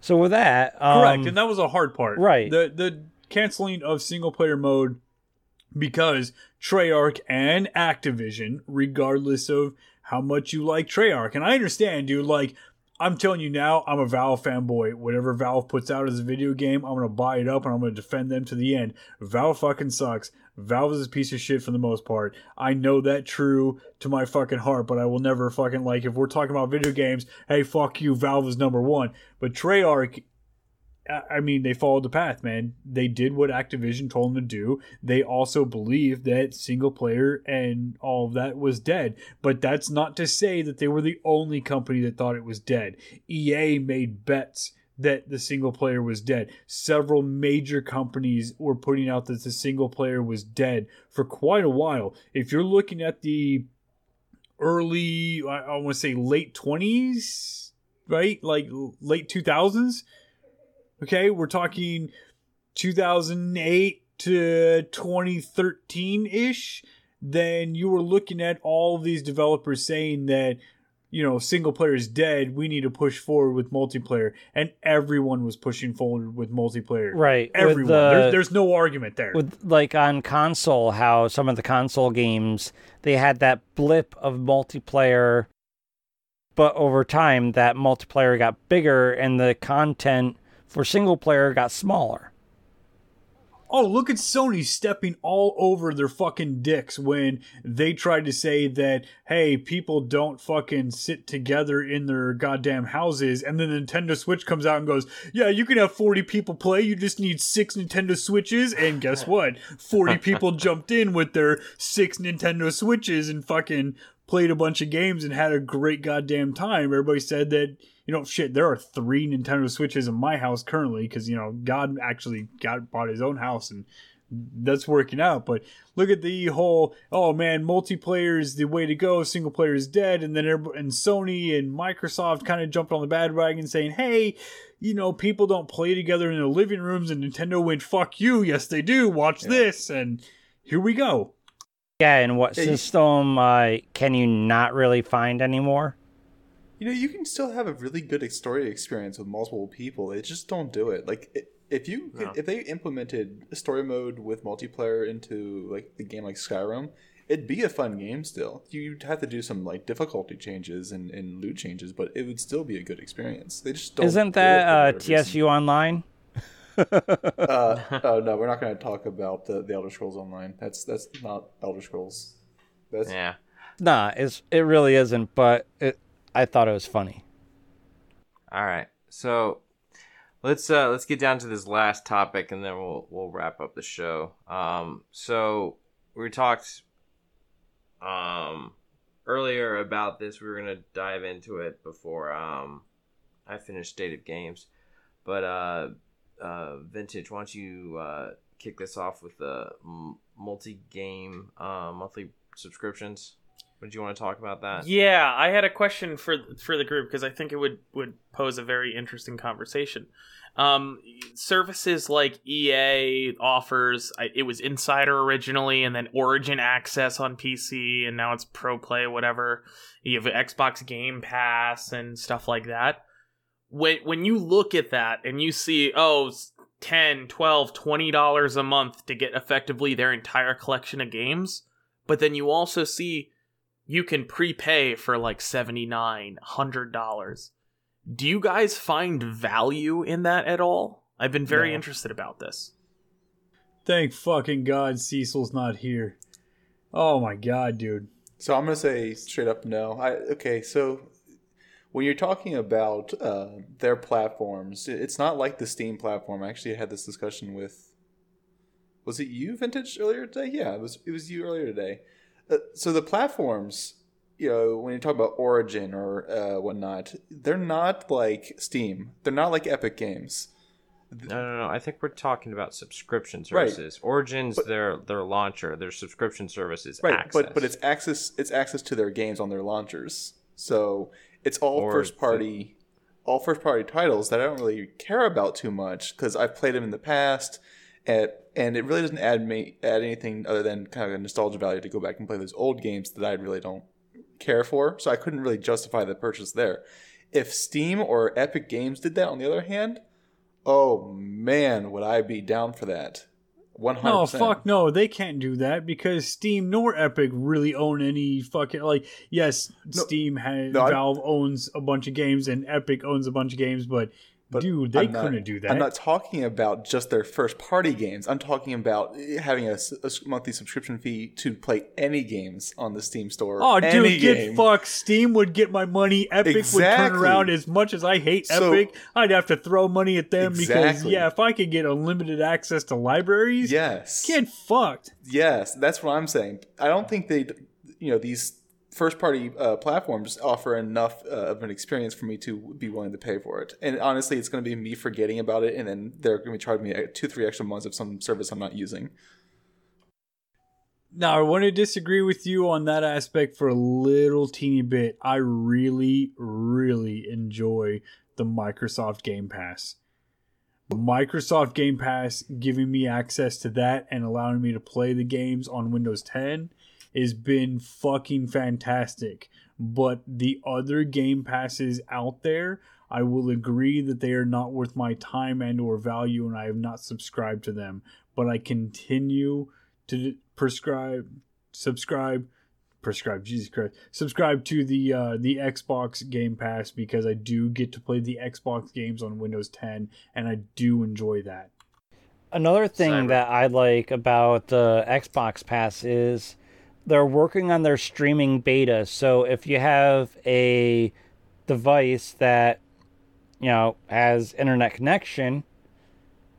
So with that, um, Correct, and that was a hard part. right. The the canceling of single player mode because Treyarch and Activision, regardless of how much you like Treyarch, and I understand, dude. Like I'm telling you now, I'm a Valve fanboy. Whatever Valve puts out as a video game, I'm gonna buy it up and I'm gonna defend them to the end. Valve fucking sucks. Valve is a piece of shit for the most part. I know that true to my fucking heart, but I will never fucking like if we're talking about video games, hey fuck you, Valve is number one. But Treyarch I mean, they followed the path, man. They did what Activision told them to do. They also believed that single player and all of that was dead. But that's not to say that they were the only company that thought it was dead. EA made bets that the single player was dead. Several major companies were putting out that the single player was dead for quite a while. If you're looking at the early, I, I want to say late 20s, right? Like late 2000s Okay, we're talking 2008 to 2013 ish. Then you were looking at all these developers saying that, you know, single player is dead. We need to push forward with multiplayer. And everyone was pushing forward with multiplayer. right Everyone. the- There- there's no argument there. with like on console how some of the console games they had that blip of multiplayer but over time that multiplayer got bigger and the content for single player got smaller Oh, look at Sony stepping all over their fucking dicks when they tried to say that, hey, people don't fucking sit together in their goddamn houses. And then the Nintendo Switch comes out and goes, yeah, you can have 40 people play. You just need six Nintendo Switches. And guess what? 40 people jumped in with their six Nintendo Switches and fucking played a bunch of games and had a great goddamn time. Everybody said that, you know, shit, there are three Nintendo Switches in my house currently because, you know, God actually got bought his own house and that's working out. But look at the whole, oh man, multiplayer is the way to go, single player is dead. And then and Sony and Microsoft kind of jumped on the bad wagon saying, hey, you know, people don't play together in their living rooms. And Nintendo went, fuck you. Yes, they do. Watch this. And here we go. yeah and what system uh, can you not really find anymore You know, you can still have a really good story experience with multiple people. They just don't do it. Like, if you could, No. if they implemented a story mode with multiplayer into like the game like Skyrim, it'd be a fun game still. You'd have to do some like difficulty changes and, and loot changes, but it would still be a good experience. They just don't. isn't that uh, whatever reason. tsu online Uh, oh no, we're not going to talk about the, the Elder Scrolls Online. That's that's not Elder Scrolls. That's Yeah. nah it's, it really isn't but it, i thought it was funny All right. So let's uh let's get down to this last topic and then we'll we'll wrap up the show. Um so we talked um earlier about this. We were to dive into it before um I finished State of Games. But uh uh Vintage, why don't you uh kick this off with the multi-game uh monthly subscriptions? Would you want to talk about that? Yeah, I had a question for for the group because I think it would would pose a very interesting conversation. Um, services like EA offers, it was Insider originally, and then Origin Access on PC, and now it's Pro Play, whatever. You have Xbox Game Pass and stuff like that. When when you look at that and you see, oh, 10 12 20 dollars a month to get effectively their entire collection of games but then you also see you can prepay for like $7900 do you guys find value in that at all i've been very No. interested about this Thank fucking God Cecil's not here. Oh my God, dude. So I'm gonna say straight up no. I okay. So when you're talking about uh, their platforms, it's not like the Steam platform. I actually had this discussion with. Was it you, Vintage, earlier today? Yeah, it was. It was you earlier today. Uh, so the platforms, you know, when you talk about Origin or uh, whatnot, they're not like Steam. They're not like Epic Games. No, no, no. I think we're talking about subscription Right. services. Origins, But- their their launcher, their subscription services. Right, access. but but it's access it's access to their games on their launchers. So it's all Or first the- party all first party titles that I don't really care about too much because I've played them in the past and and it really doesn't add me add anything other than kind of a nostalgia value to go back and play those old games that I really don't care for. So I couldn't really justify the purchase there. If Steam or Epic Games did that, on the other hand, oh man, would I be down for that? One hundred. No, fuck no, they can't do that because Steam nor Epic really own any fucking like. Yes, No, Steam has no, I- Valve owns a bunch of games and Epic owns a bunch of games, but, But dude, they I'm not- couldn't do that. I'm not talking about just their first party games. I'm talking about having a monthly subscription fee to play any games on the Steam store. Oh, dude, get fucked. Steam would get my money. Epic would turn around as much as I hate So- Epic. I'd have to throw money at them because, yeah, if I could get unlimited access to libraries, Yes. get fucked. Yes, that's what I'm saying. I don't think they, you know, these first party uh, platforms offer enough uh, of an experience for me to be willing to pay for it. And honestly, it's going to be me forgetting about it, and then they're going to be charging me uh, two, three extra months of some service I'm not using. Now, I want to disagree with you on that aspect for a little teeny bit. I really, really enjoy the Microsoft Game Pass. Microsoft Game Pass giving me access to that and allowing me to play the games on Windows 10 has been fucking fantastic. But the other Game Passes out there, I will agree that they are not worth my time and or value and I have not subscribed to them. But I continue to prescribe subscribe prescribe jesus christ subscribe to the uh the xbox game pass because i do get to play the xbox games on windows 10 and i do enjoy that Another thing Zyber. that I like about the Xbox Pass is they're working on their streaming beta. So if you have a device that you know has internet connection,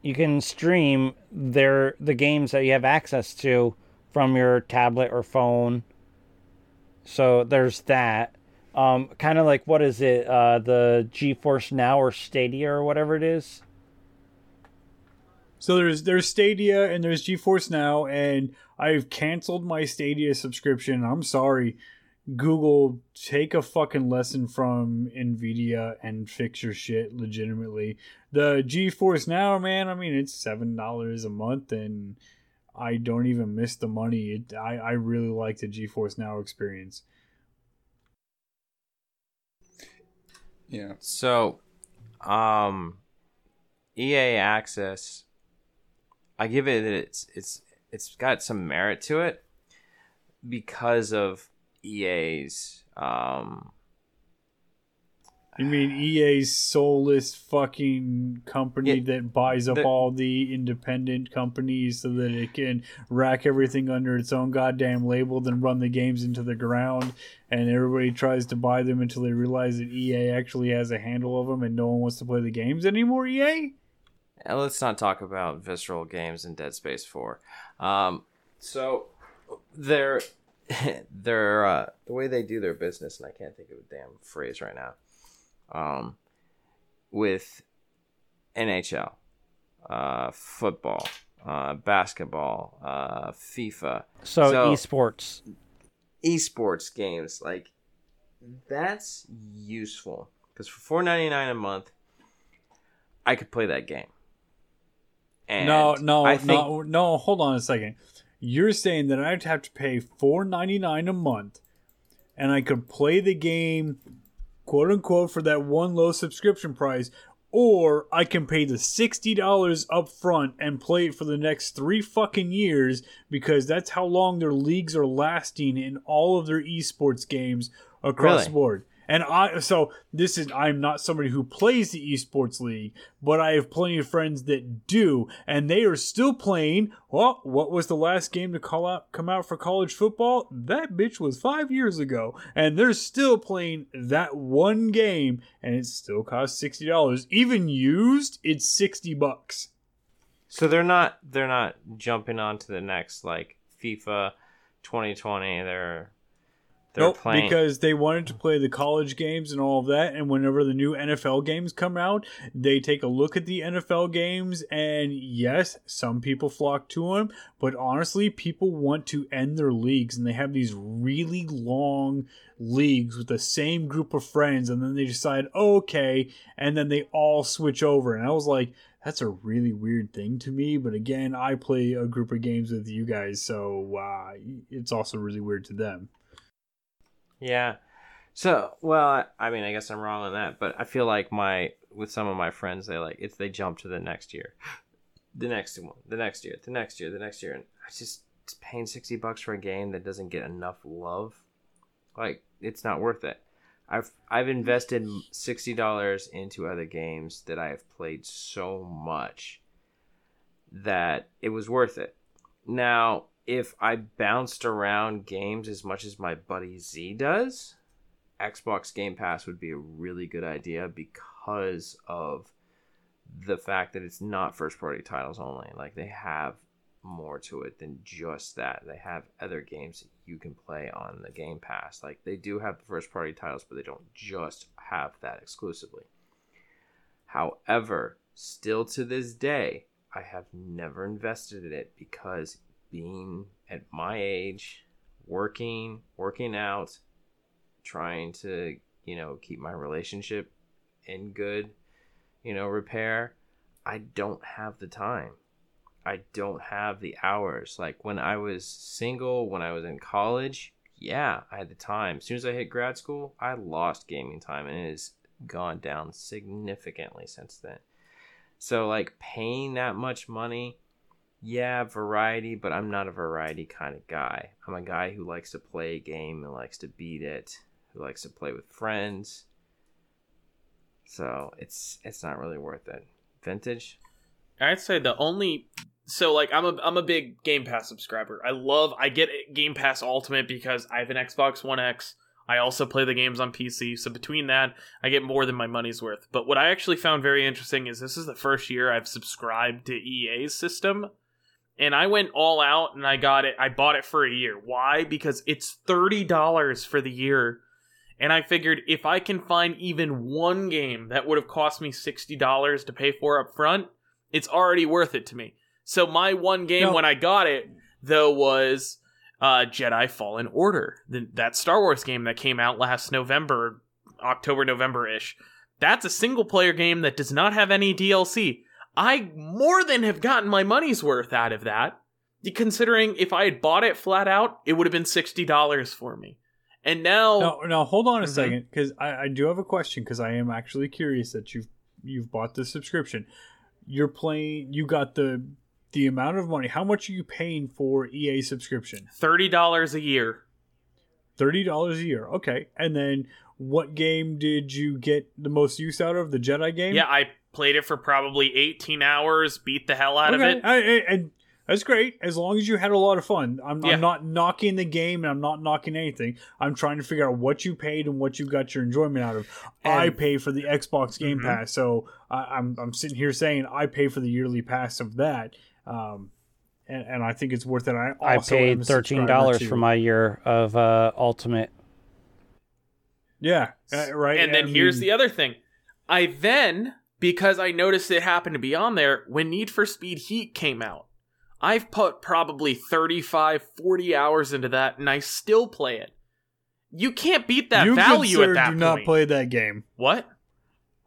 you can stream their the games that you have access to from your tablet or phone. So there's that. Um, kind of like what is it? Uh, the GeForce Now or Stadia or whatever it is. So there's there's stadia and there's geforce now and i've canceled my stadia subscription. I'm sorry. Google take a fucking lesson from nvidia and fix your shit legitimately. The geforce now man i mean it's seven dollars a month and i don't even miss the money. It, I, I really like the geforce now experience. Yeah. So, um, EA Access, I give it it's it's it's got some merit to it because of EA's um You mean EA's soulless fucking company Yeah, that buys up all the independent companies so that it can rack everything under its own goddamn label, then run the games into the ground, and everybody tries to buy them until they realize that EA actually has a handle of them and no one wants to play the games anymore, EA? And let's not talk about visceral games and Dead Space Four. Um, so they're they're uh, the way they do their business, and I can't think of a damn phrase right now. Um, with NHL, uh, football, uh, basketball, uh, FIFA, So, So- esports. esports games, like that's useful because for four ninety nine a month, I could play that game. And no, no, I think no, no. Hold on a second. You're saying that I'd have to pay four ninety nine a month, and I could play the game, quote unquote, for that one low subscription price, or I can pay the sixty dollars up front and play it for the next three fucking years because that's how long their leagues are lasting in all of their esports games across Really? the board. And I so this is I'm not somebody who plays the esports league, but I have plenty of friends that do, and they are still playing. Well, what was the last game to call out come out for college football? That bitch was five years ago, and they're still playing that one game, and it still costs sixty dollars. Even used, it's sixty bucks. so they're not they're not jumping on to the next like FIFA 2020. They're they're nope, because they wanted to play the college games and all of that. And whenever the new NFL games come out, they take a look at the NFL games. And yes, some people flock to them, but honestly, people want to end their leagues, and they have these really long leagues with the same group of friends, and then they decide, okay, and then they all switch over. And I was like, that's a really weird thing to me. But again, I play a group of games with you guys, so uh, it's also really weird to them. Yeah. So, well, I, mean, I guess I'm wrong on that, but I feel like my with some of my friends, they like it's they jump to the next year, the next one, the next year, the next year, the next year, and I just paying sixty bucks for a game that doesn't get enough love. Like, it's not worth it. I've I've invested sixty dollars into other games that I have played so much that it was worth it. Now, if I bounced around games as much as my buddy Z does, Xbox Game Pass would be a really good idea because of the fact that it's not first party titles only. Like they have more to it than just that. They have other games that you can play on the Game Pass. Like they do have the first party titles, but they don't just have that exclusively. However, still to this day, I have never invested in it because being at my age, working, working out, trying to, you know, keep my relationship in good, you know, repair, I don't have the time. I don't have the hours. Like when I was single, when I was in college, yeah, I had the time. As soon as I hit grad school, I lost gaming time and it has gone down significantly since then. So like paying that much money, yeah, variety, but I'm not a variety kind of guy. I'm a guy who likes to play a game and likes to beat it, who likes to play with friends. So it's it's not really worth it. Vintage? I'd say the only so like I'm a I'm a big Game Pass subscriber. I love I get Game Pass Ultimate because I have an Xbox One X. I also play the games on PC, so between that, I get more than my money's worth. But what I actually found very interesting is this is the first year I've subscribed to EA's system, and I went all out and I got it. I bought it for a year. Why? Because it's thirty dollars for the year, and I figured if I can find even one game that would have cost me sixty dollars to pay for up front, it's already worth it to me. So my one game No. when I got it though was uh, Jedi Fallen Order, the, that Star Wars game that came out last November, October November ish. That's a single player game that does not have any DLC. I more than have gotten my money's worth out of that. Considering if I had bought it flat out, it would have been sixty dollars for me. And now, Now, now hold on a Mhm. second, because I, I do have a question. Because I am actually curious that you've you've bought the subscription. You're playing. You got the the amount of money. How much are you paying for EA subscription? thirty dollars a year. Thirty dollars a year. Okay, and then what game did you get the most use out of? The Jedi game. Yeah, I played it for probably eighteen hours, beat the hell out okay. of it. I, I, and that's great as long as you had a lot of fun. I'm, Yeah. I'm not knocking the game and I'm not knocking anything. I'm trying to figure out what you paid and what you got your enjoyment out of. I pay for the Xbox Game Mhm. Pass, so I, I'm I'm sitting here saying I pay for the yearly pass of that. Um, and, and I think it's worth it. I, I also am paid thirteen dollars for my year of uh, Ultimate. yeah, uh, right. And then I here's the other thing. I then, because I noticed it happened to be on there, when Need for Speed Heat came out, I've put probably 35, 40 hours into that, and I still play it. You can't beat that you, value at that do point. not play that game. what?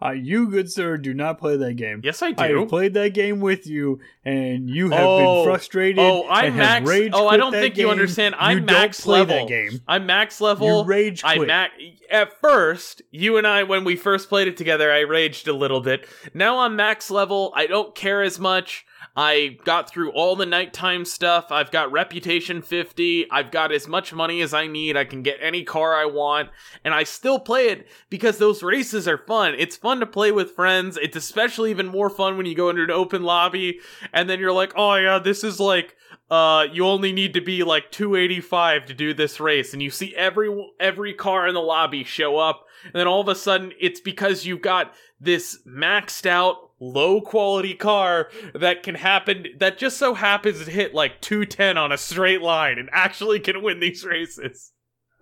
Uh, you, good sir, do not play that game. Yes, I I do. have played that game with you, and you have Oh, been frustrated. oh, have max- rage oh, I don't think you understand. I'm you max don't play level. That game. I'm max level. You rage Quit. I quit. ma- at first, you and I, when we first played it together, I raged a little bit. Now I'm max level. I don't care as much. I got through all the nighttime stuff. I've got reputation 50. I've got as much money as I need. I can get any car I want. And I still play it because those races are fun. It's fun to play with friends. It's especially even more fun when you go into an open lobby and then you're like, oh yeah, this is like uh you only need to be like 285 to do this race and you see every every car in the lobby show up and then all of a sudden it's because you've got this maxed out low quality car that can happen that just so happens to hit like 210 on a straight line and actually can win these races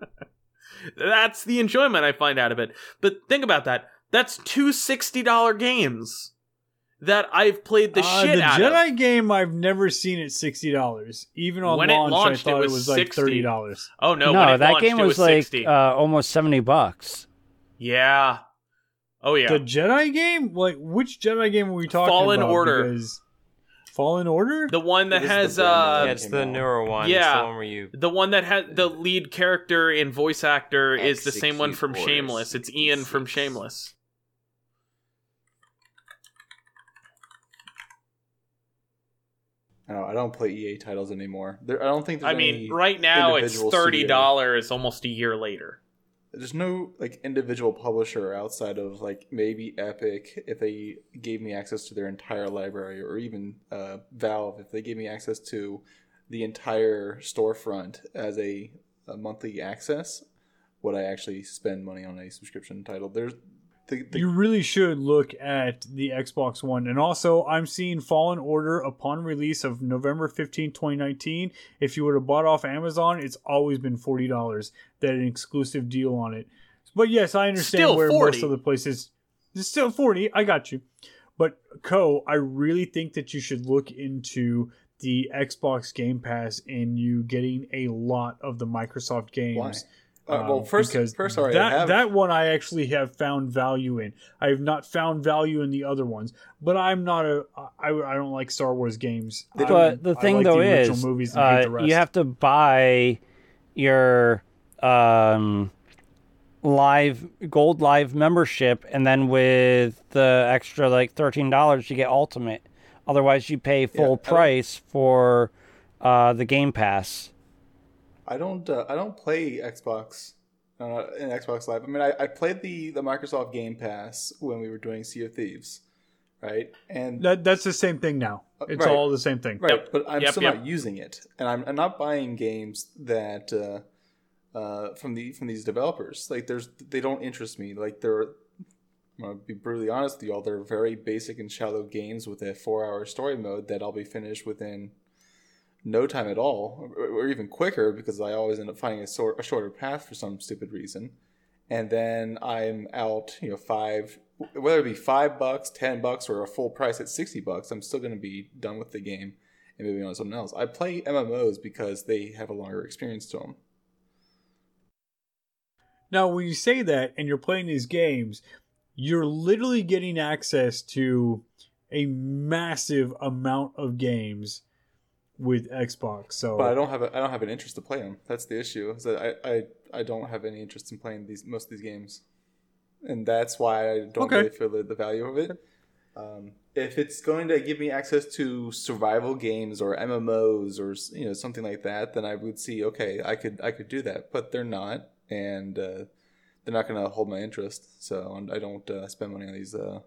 That's the enjoyment I find out of it. But think about that. That's two $60 games that I've played the Uh, shit the out Jedi of. The Jedi game I've never seen at sixty dollars. Even on When it launch, launched, I thought was it was like thirty dollars. Oh no, No, when it that launched, game it was, was like 60. uh, almost seventy bucks. yeah. Oh yeah. The Jedi game, like which Jedi game are we talking Fallen about? Fallen Order. Because Fallen Order. the one that It is the has brand uh yeah, it's the newer one. Yeah. It's the one where you. the one that had the lead character and voice actor is the same one from. Shameless. It's Ian from Shameless. I don't, I don't play EA titles anymore. There, I don't think. There's I mean, right now it's thirty dollars, almost a year later. There's no like individual publisher outside of like maybe Epic if they gave me access to their entire library, or even uh, Valve if they gave me access to the entire storefront as a, a monthly access. Would I actually spend money on a subscription title? There's the, the, you really should look at the Xbox One. And also, I'm seeing Fallen Order upon release of November 15, 2019. If you would have bought off Amazon, it's always been $40. That an exclusive deal on it. But yes, I understand Still where 40. most of the places. It's still 40. I got you. But KOH, I really think that you should look into the Xbox Game Pass and you getting a lot of the Microsoft games. why? Uh, well, Um, first, because first, sorry, that that one I actually have found value in. I have not found value in the other ones, but I'm not a I, I don't like Star Wars games. They I- But the I thing like though the is, movies and hate the uh, rest. you have to buy your um, live gold live membership, and then with the extra like thirteen dollars, you get ultimate. Otherwise, you pay full I don't- price for uh, the Game Pass. I don't. Uh, I don't play Xbox uh, in Xbox Live. I mean, I, I played the the Microsoft Game Pass when we were doing Sea of Thieves, right? And that that's the same thing now. It's right. all the same thing. right, Yep. but I'm Yep, still yep. not using it, and I'm, I'm not buying games that uh, uh, from the from these developers. Like, there's they don't interest me. Like, they're. I'm gonna be brutally honest with y'all. They're very basic and shallow games with a four-hour story mode that I'll be finished within no time at all, or, or even quicker because I always end up finding a, sort, a shorter path for some stupid reason. And then I'm out, you know, five, whether it be five bucks, ten bucks, or a full price at sixty bucks. I'm still going to be done with the game and moving on to something else. I play MMOs because they have a longer experience to them. Now, when you say that and you're playing these games, you're literally getting access to a massive amount of games with Xbox. So But I don't have a, I don't have an interest to play them. That's the issue. Is that I, I, I don't have any interest in playing these most of these games, and that's why I don't Okay. really feel the, the value of it. Um, if it's going to give me access to survival games or MMOs or you know something like that, then I would see okay, I could I could do that. But they're not, and uh, they're not going to hold my interest. So I don't uh, spend money on these uh,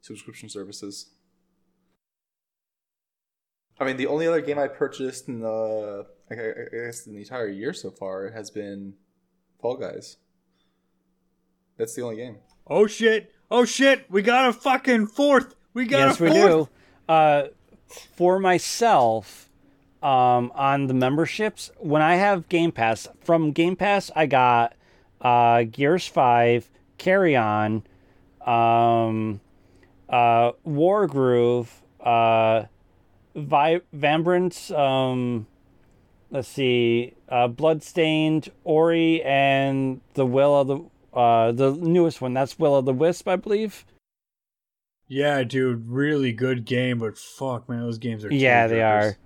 subscription services. I mean, the only other game I purchased in the, I I guess, in the entire year so far has been Fall Guys. That's the only game. oh shit, oh shit, we got a fucking fourth. We got yes, a we do. Uh, for myself, um, on the memberships, when I have Game Pass, from Game Pass, I got uh, Gears 5, Carrion, um, uh, Wargroove, uh, Vi- Vambrace, um, let's see, uh, Bloodstained, Ori, and the Will of the, uh, the newest one. That's Will of the Wisp, I believe. Yeah, dude, really good game, but fuck, man, those games are Yeah, they are.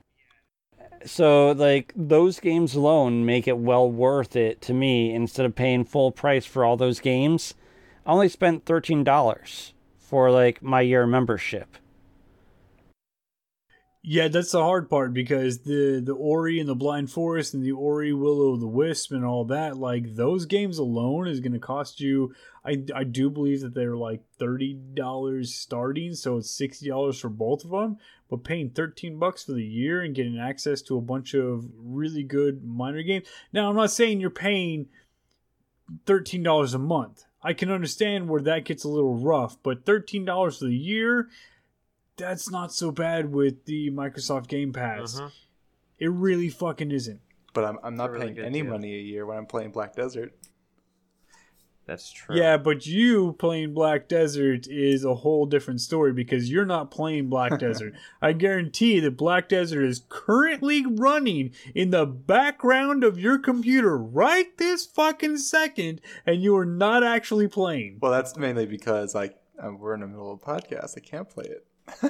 So like those games alone make it well worth it to me instead of paying full price for all those games. I only spent thirteen dollars for like my year membership. Yeah, that's the hard part because the the Ori and the Blind Forest and the Ori Willow the Wisp and all that, like those games alone is going to cost you. I I do believe that they're like thirty dollars starting, so it's sixty dollars for both of them. But paying thirteen bucks for the year and getting access to a bunch of really good minor games. Now, I'm not saying you're paying thirteen dollars a month. I can understand where that gets a little rough, but thirteen dollars for the year that's not so bad with the Microsoft Game Pass. Mhm. It really fucking isn't. But I'm, I'm not really paying any too. money a year when I'm playing Black Desert. That's true. Yeah, but you playing Black Desert is a whole different story because you're not playing Black Desert. I guarantee that Black Desert is currently running in the background of your computer right this fucking second, and you are not actually playing. Well, that's mainly because like we're in the middle of a podcast. I can't play it.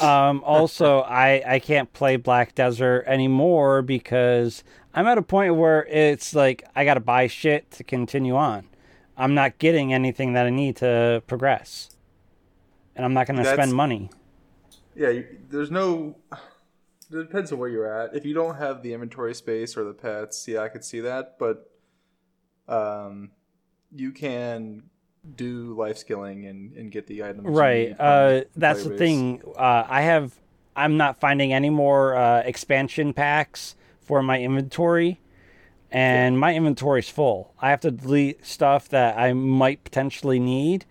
Um, also, I, I can't play Black Desert anymore because I'm at a point where it's like I gotta buy shit to continue on. I'm not getting anything that I need to progress, and I'm not gonna spend money. Yeah, there's no. It depends on where you're at. If you don't have the inventory space or the pets, yeah, I could see that. But um, you can do life skilling and, and get the items. Right. Uh, that's the thing. Uh, I have. I'm not finding any more uh, expansion packs for my inventory, and my inventory is full. I have to delete stuff that I might potentially need,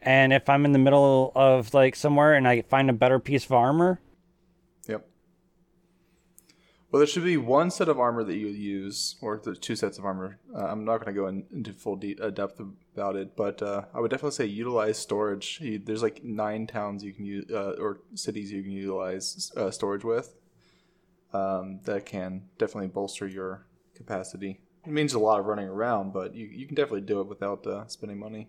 and if I'm in the middle of like somewhere and I find a better piece of armor, Yep. Well, there should be one set of armor that you use, or there's two sets of armor. Uh, I'm not going to go in, into full de- uh, depth about it, but uh, I would definitely say utilize storage. You, there's like nine towns you can use, uh, or cities you can utilize uh, storage with. Um, that can definitely bolster your capacity. It means a lot of running around, but you, you can definitely do it without uh, spending money.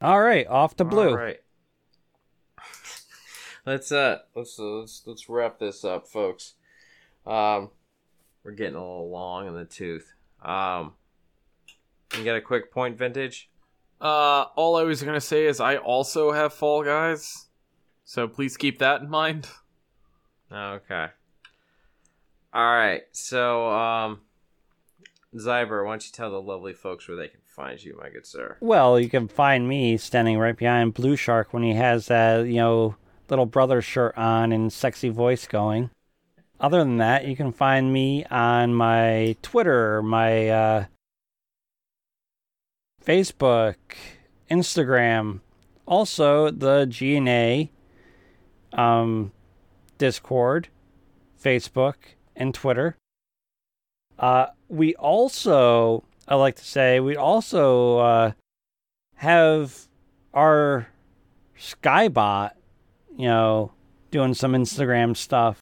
all right, off to blue. All right. let's uh let's uh, let's let's wrap this up, folks. Um, we're getting a little long in the tooth. Um, you got a quick point, vintage? Uh, all I was gonna say is I also have Fall Guys, so please keep that in mind. Okay. All right. So, um, Zyber, why don't you tell the lovely folks where they can find you, my good sir? Well, you can find me standing right behind BlueShark when he has that, you know, little brother shirt on and sexy voice going. Other than that, you can find me on my Twitter, my uh, Facebook, Instagram, also the GNA um, Discord, Facebook, and Twitter. Uh, we also, I like to say, we also uh, have our Skybot, you know, doing some Instagram stuff.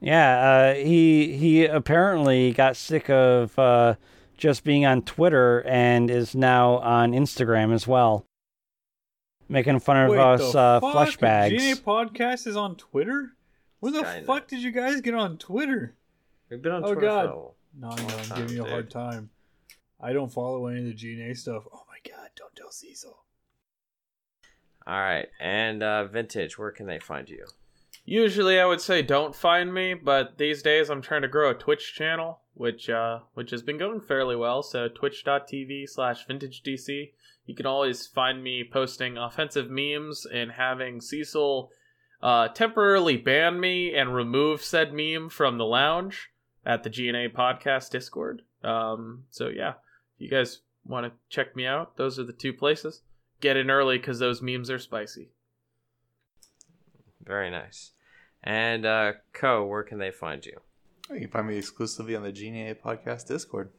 Yeah, uh, he he apparently got sick of uh, just being on Twitter and is now on Instagram as well, making fun of Wait, us the uh, fuck? flush bags. GNA podcast is on Twitter. Where the Kinda. fuck did you guys get on Twitter? We've been on Oh, Twitter God. for a while. No, no, I'm time, giving you a hard time. I don't follow any of the GNA stuff. Oh my god, don't tell Cecil. All right. And uh, vintage, where can they find you? Usually I would say don't find me, but these days I'm trying to grow a Twitch channel, which uh which has been going fairly well. So twitch.tv slash vintage DC. You can always find me posting offensive memes and having Cecil uh temporarily ban me and remove said meme from the lounge at the GNA podcast Discord. Um so yeah, if you guys want to check me out, those are the two places. Get in early because those memes are spicy. Very nice. And uh, KOH, where can they find you? You can find me exclusively on the GNA Podcast Discord.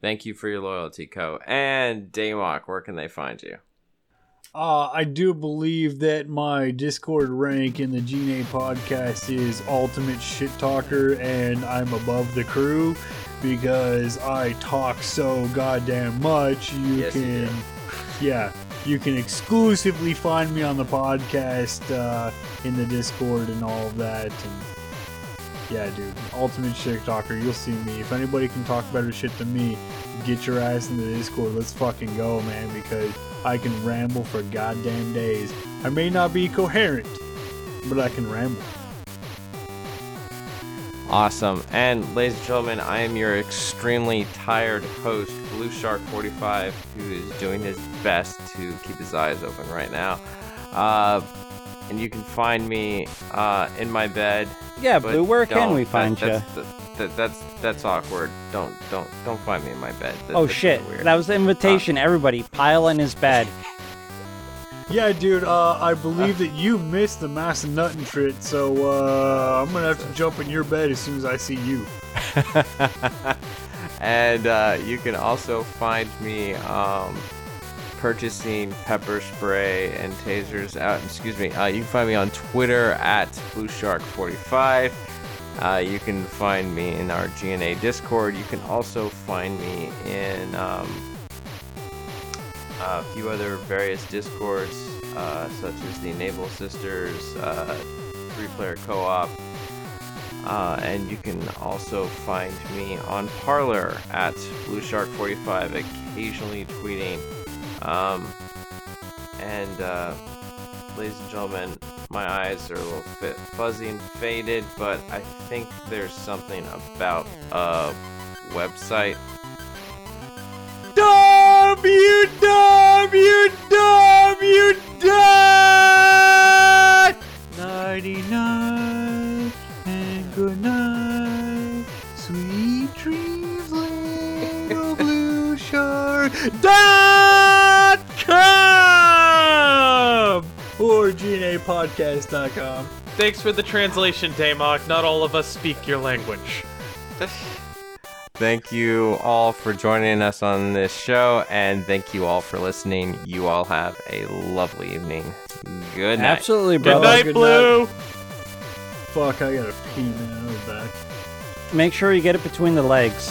Thank you for your loyalty, KOH. And Damok, where can they find you? Uh, I do believe that my Discord rank in the GNA podcast is Ultimate Shit Talker, and I'm above the crew because I talk so goddamn much. You Yes, can, do. yeah, you can exclusively find me on the podcast, uh, in the Discord, and all of that. And yeah, dude, Ultimate Shit Talker. You'll see me. If anybody can talk better shit than me, get your ass in the Discord. Let's fucking go, man, because I can ramble for goddamn days. I may not be coherent, but I can ramble. Awesome. And ladies and gentlemen, I am your extremely tired host, BlueShark 45, who is doing his best to keep his eyes open right now. Uh, and you can find me uh, in my bed. Yeah, but Blue, where can we that- find you? that's, that- that- that's that's awkward. Don't don't don't find me in my bed. That- Oh shit! weird. That was the invitation. Everybody, pile in his bed. Yeah, dude, uh, I believe that you missed the Massa Nuttin' Trit, so uh, I'm gonna have to jump in your bed as soon as I see you. and uh, you can also find me um, purchasing pepper spray and tasers out. Excuse me. Uh, you can find me on Twitter at BlueShark45. Uh, you can find me in our GNA Discord. You can also find me in um, a few other various Discords, uh, such as the Enable Sisters, uh, Three Player Co op. Uh, and you can also find me on Parler at BlueShark45, occasionally tweeting. Um, and, uh, ladies and gentlemen, my eyes are a little bit fuzzy and faded, but I think there's something about a website. Nighty night and good night. Sweet dreams, little blue shark. Dot com or GNApodcast.com. Thanks for the translation, Damok. Not all of us speak your language. Thank you all for joining us on this show, and thank you all for listening. You all have a lovely evening. Good night. Absolutely, brother. Good night, good Blue. Fuck, I gotta pee, man. I was back. Make sure you get it between the legs.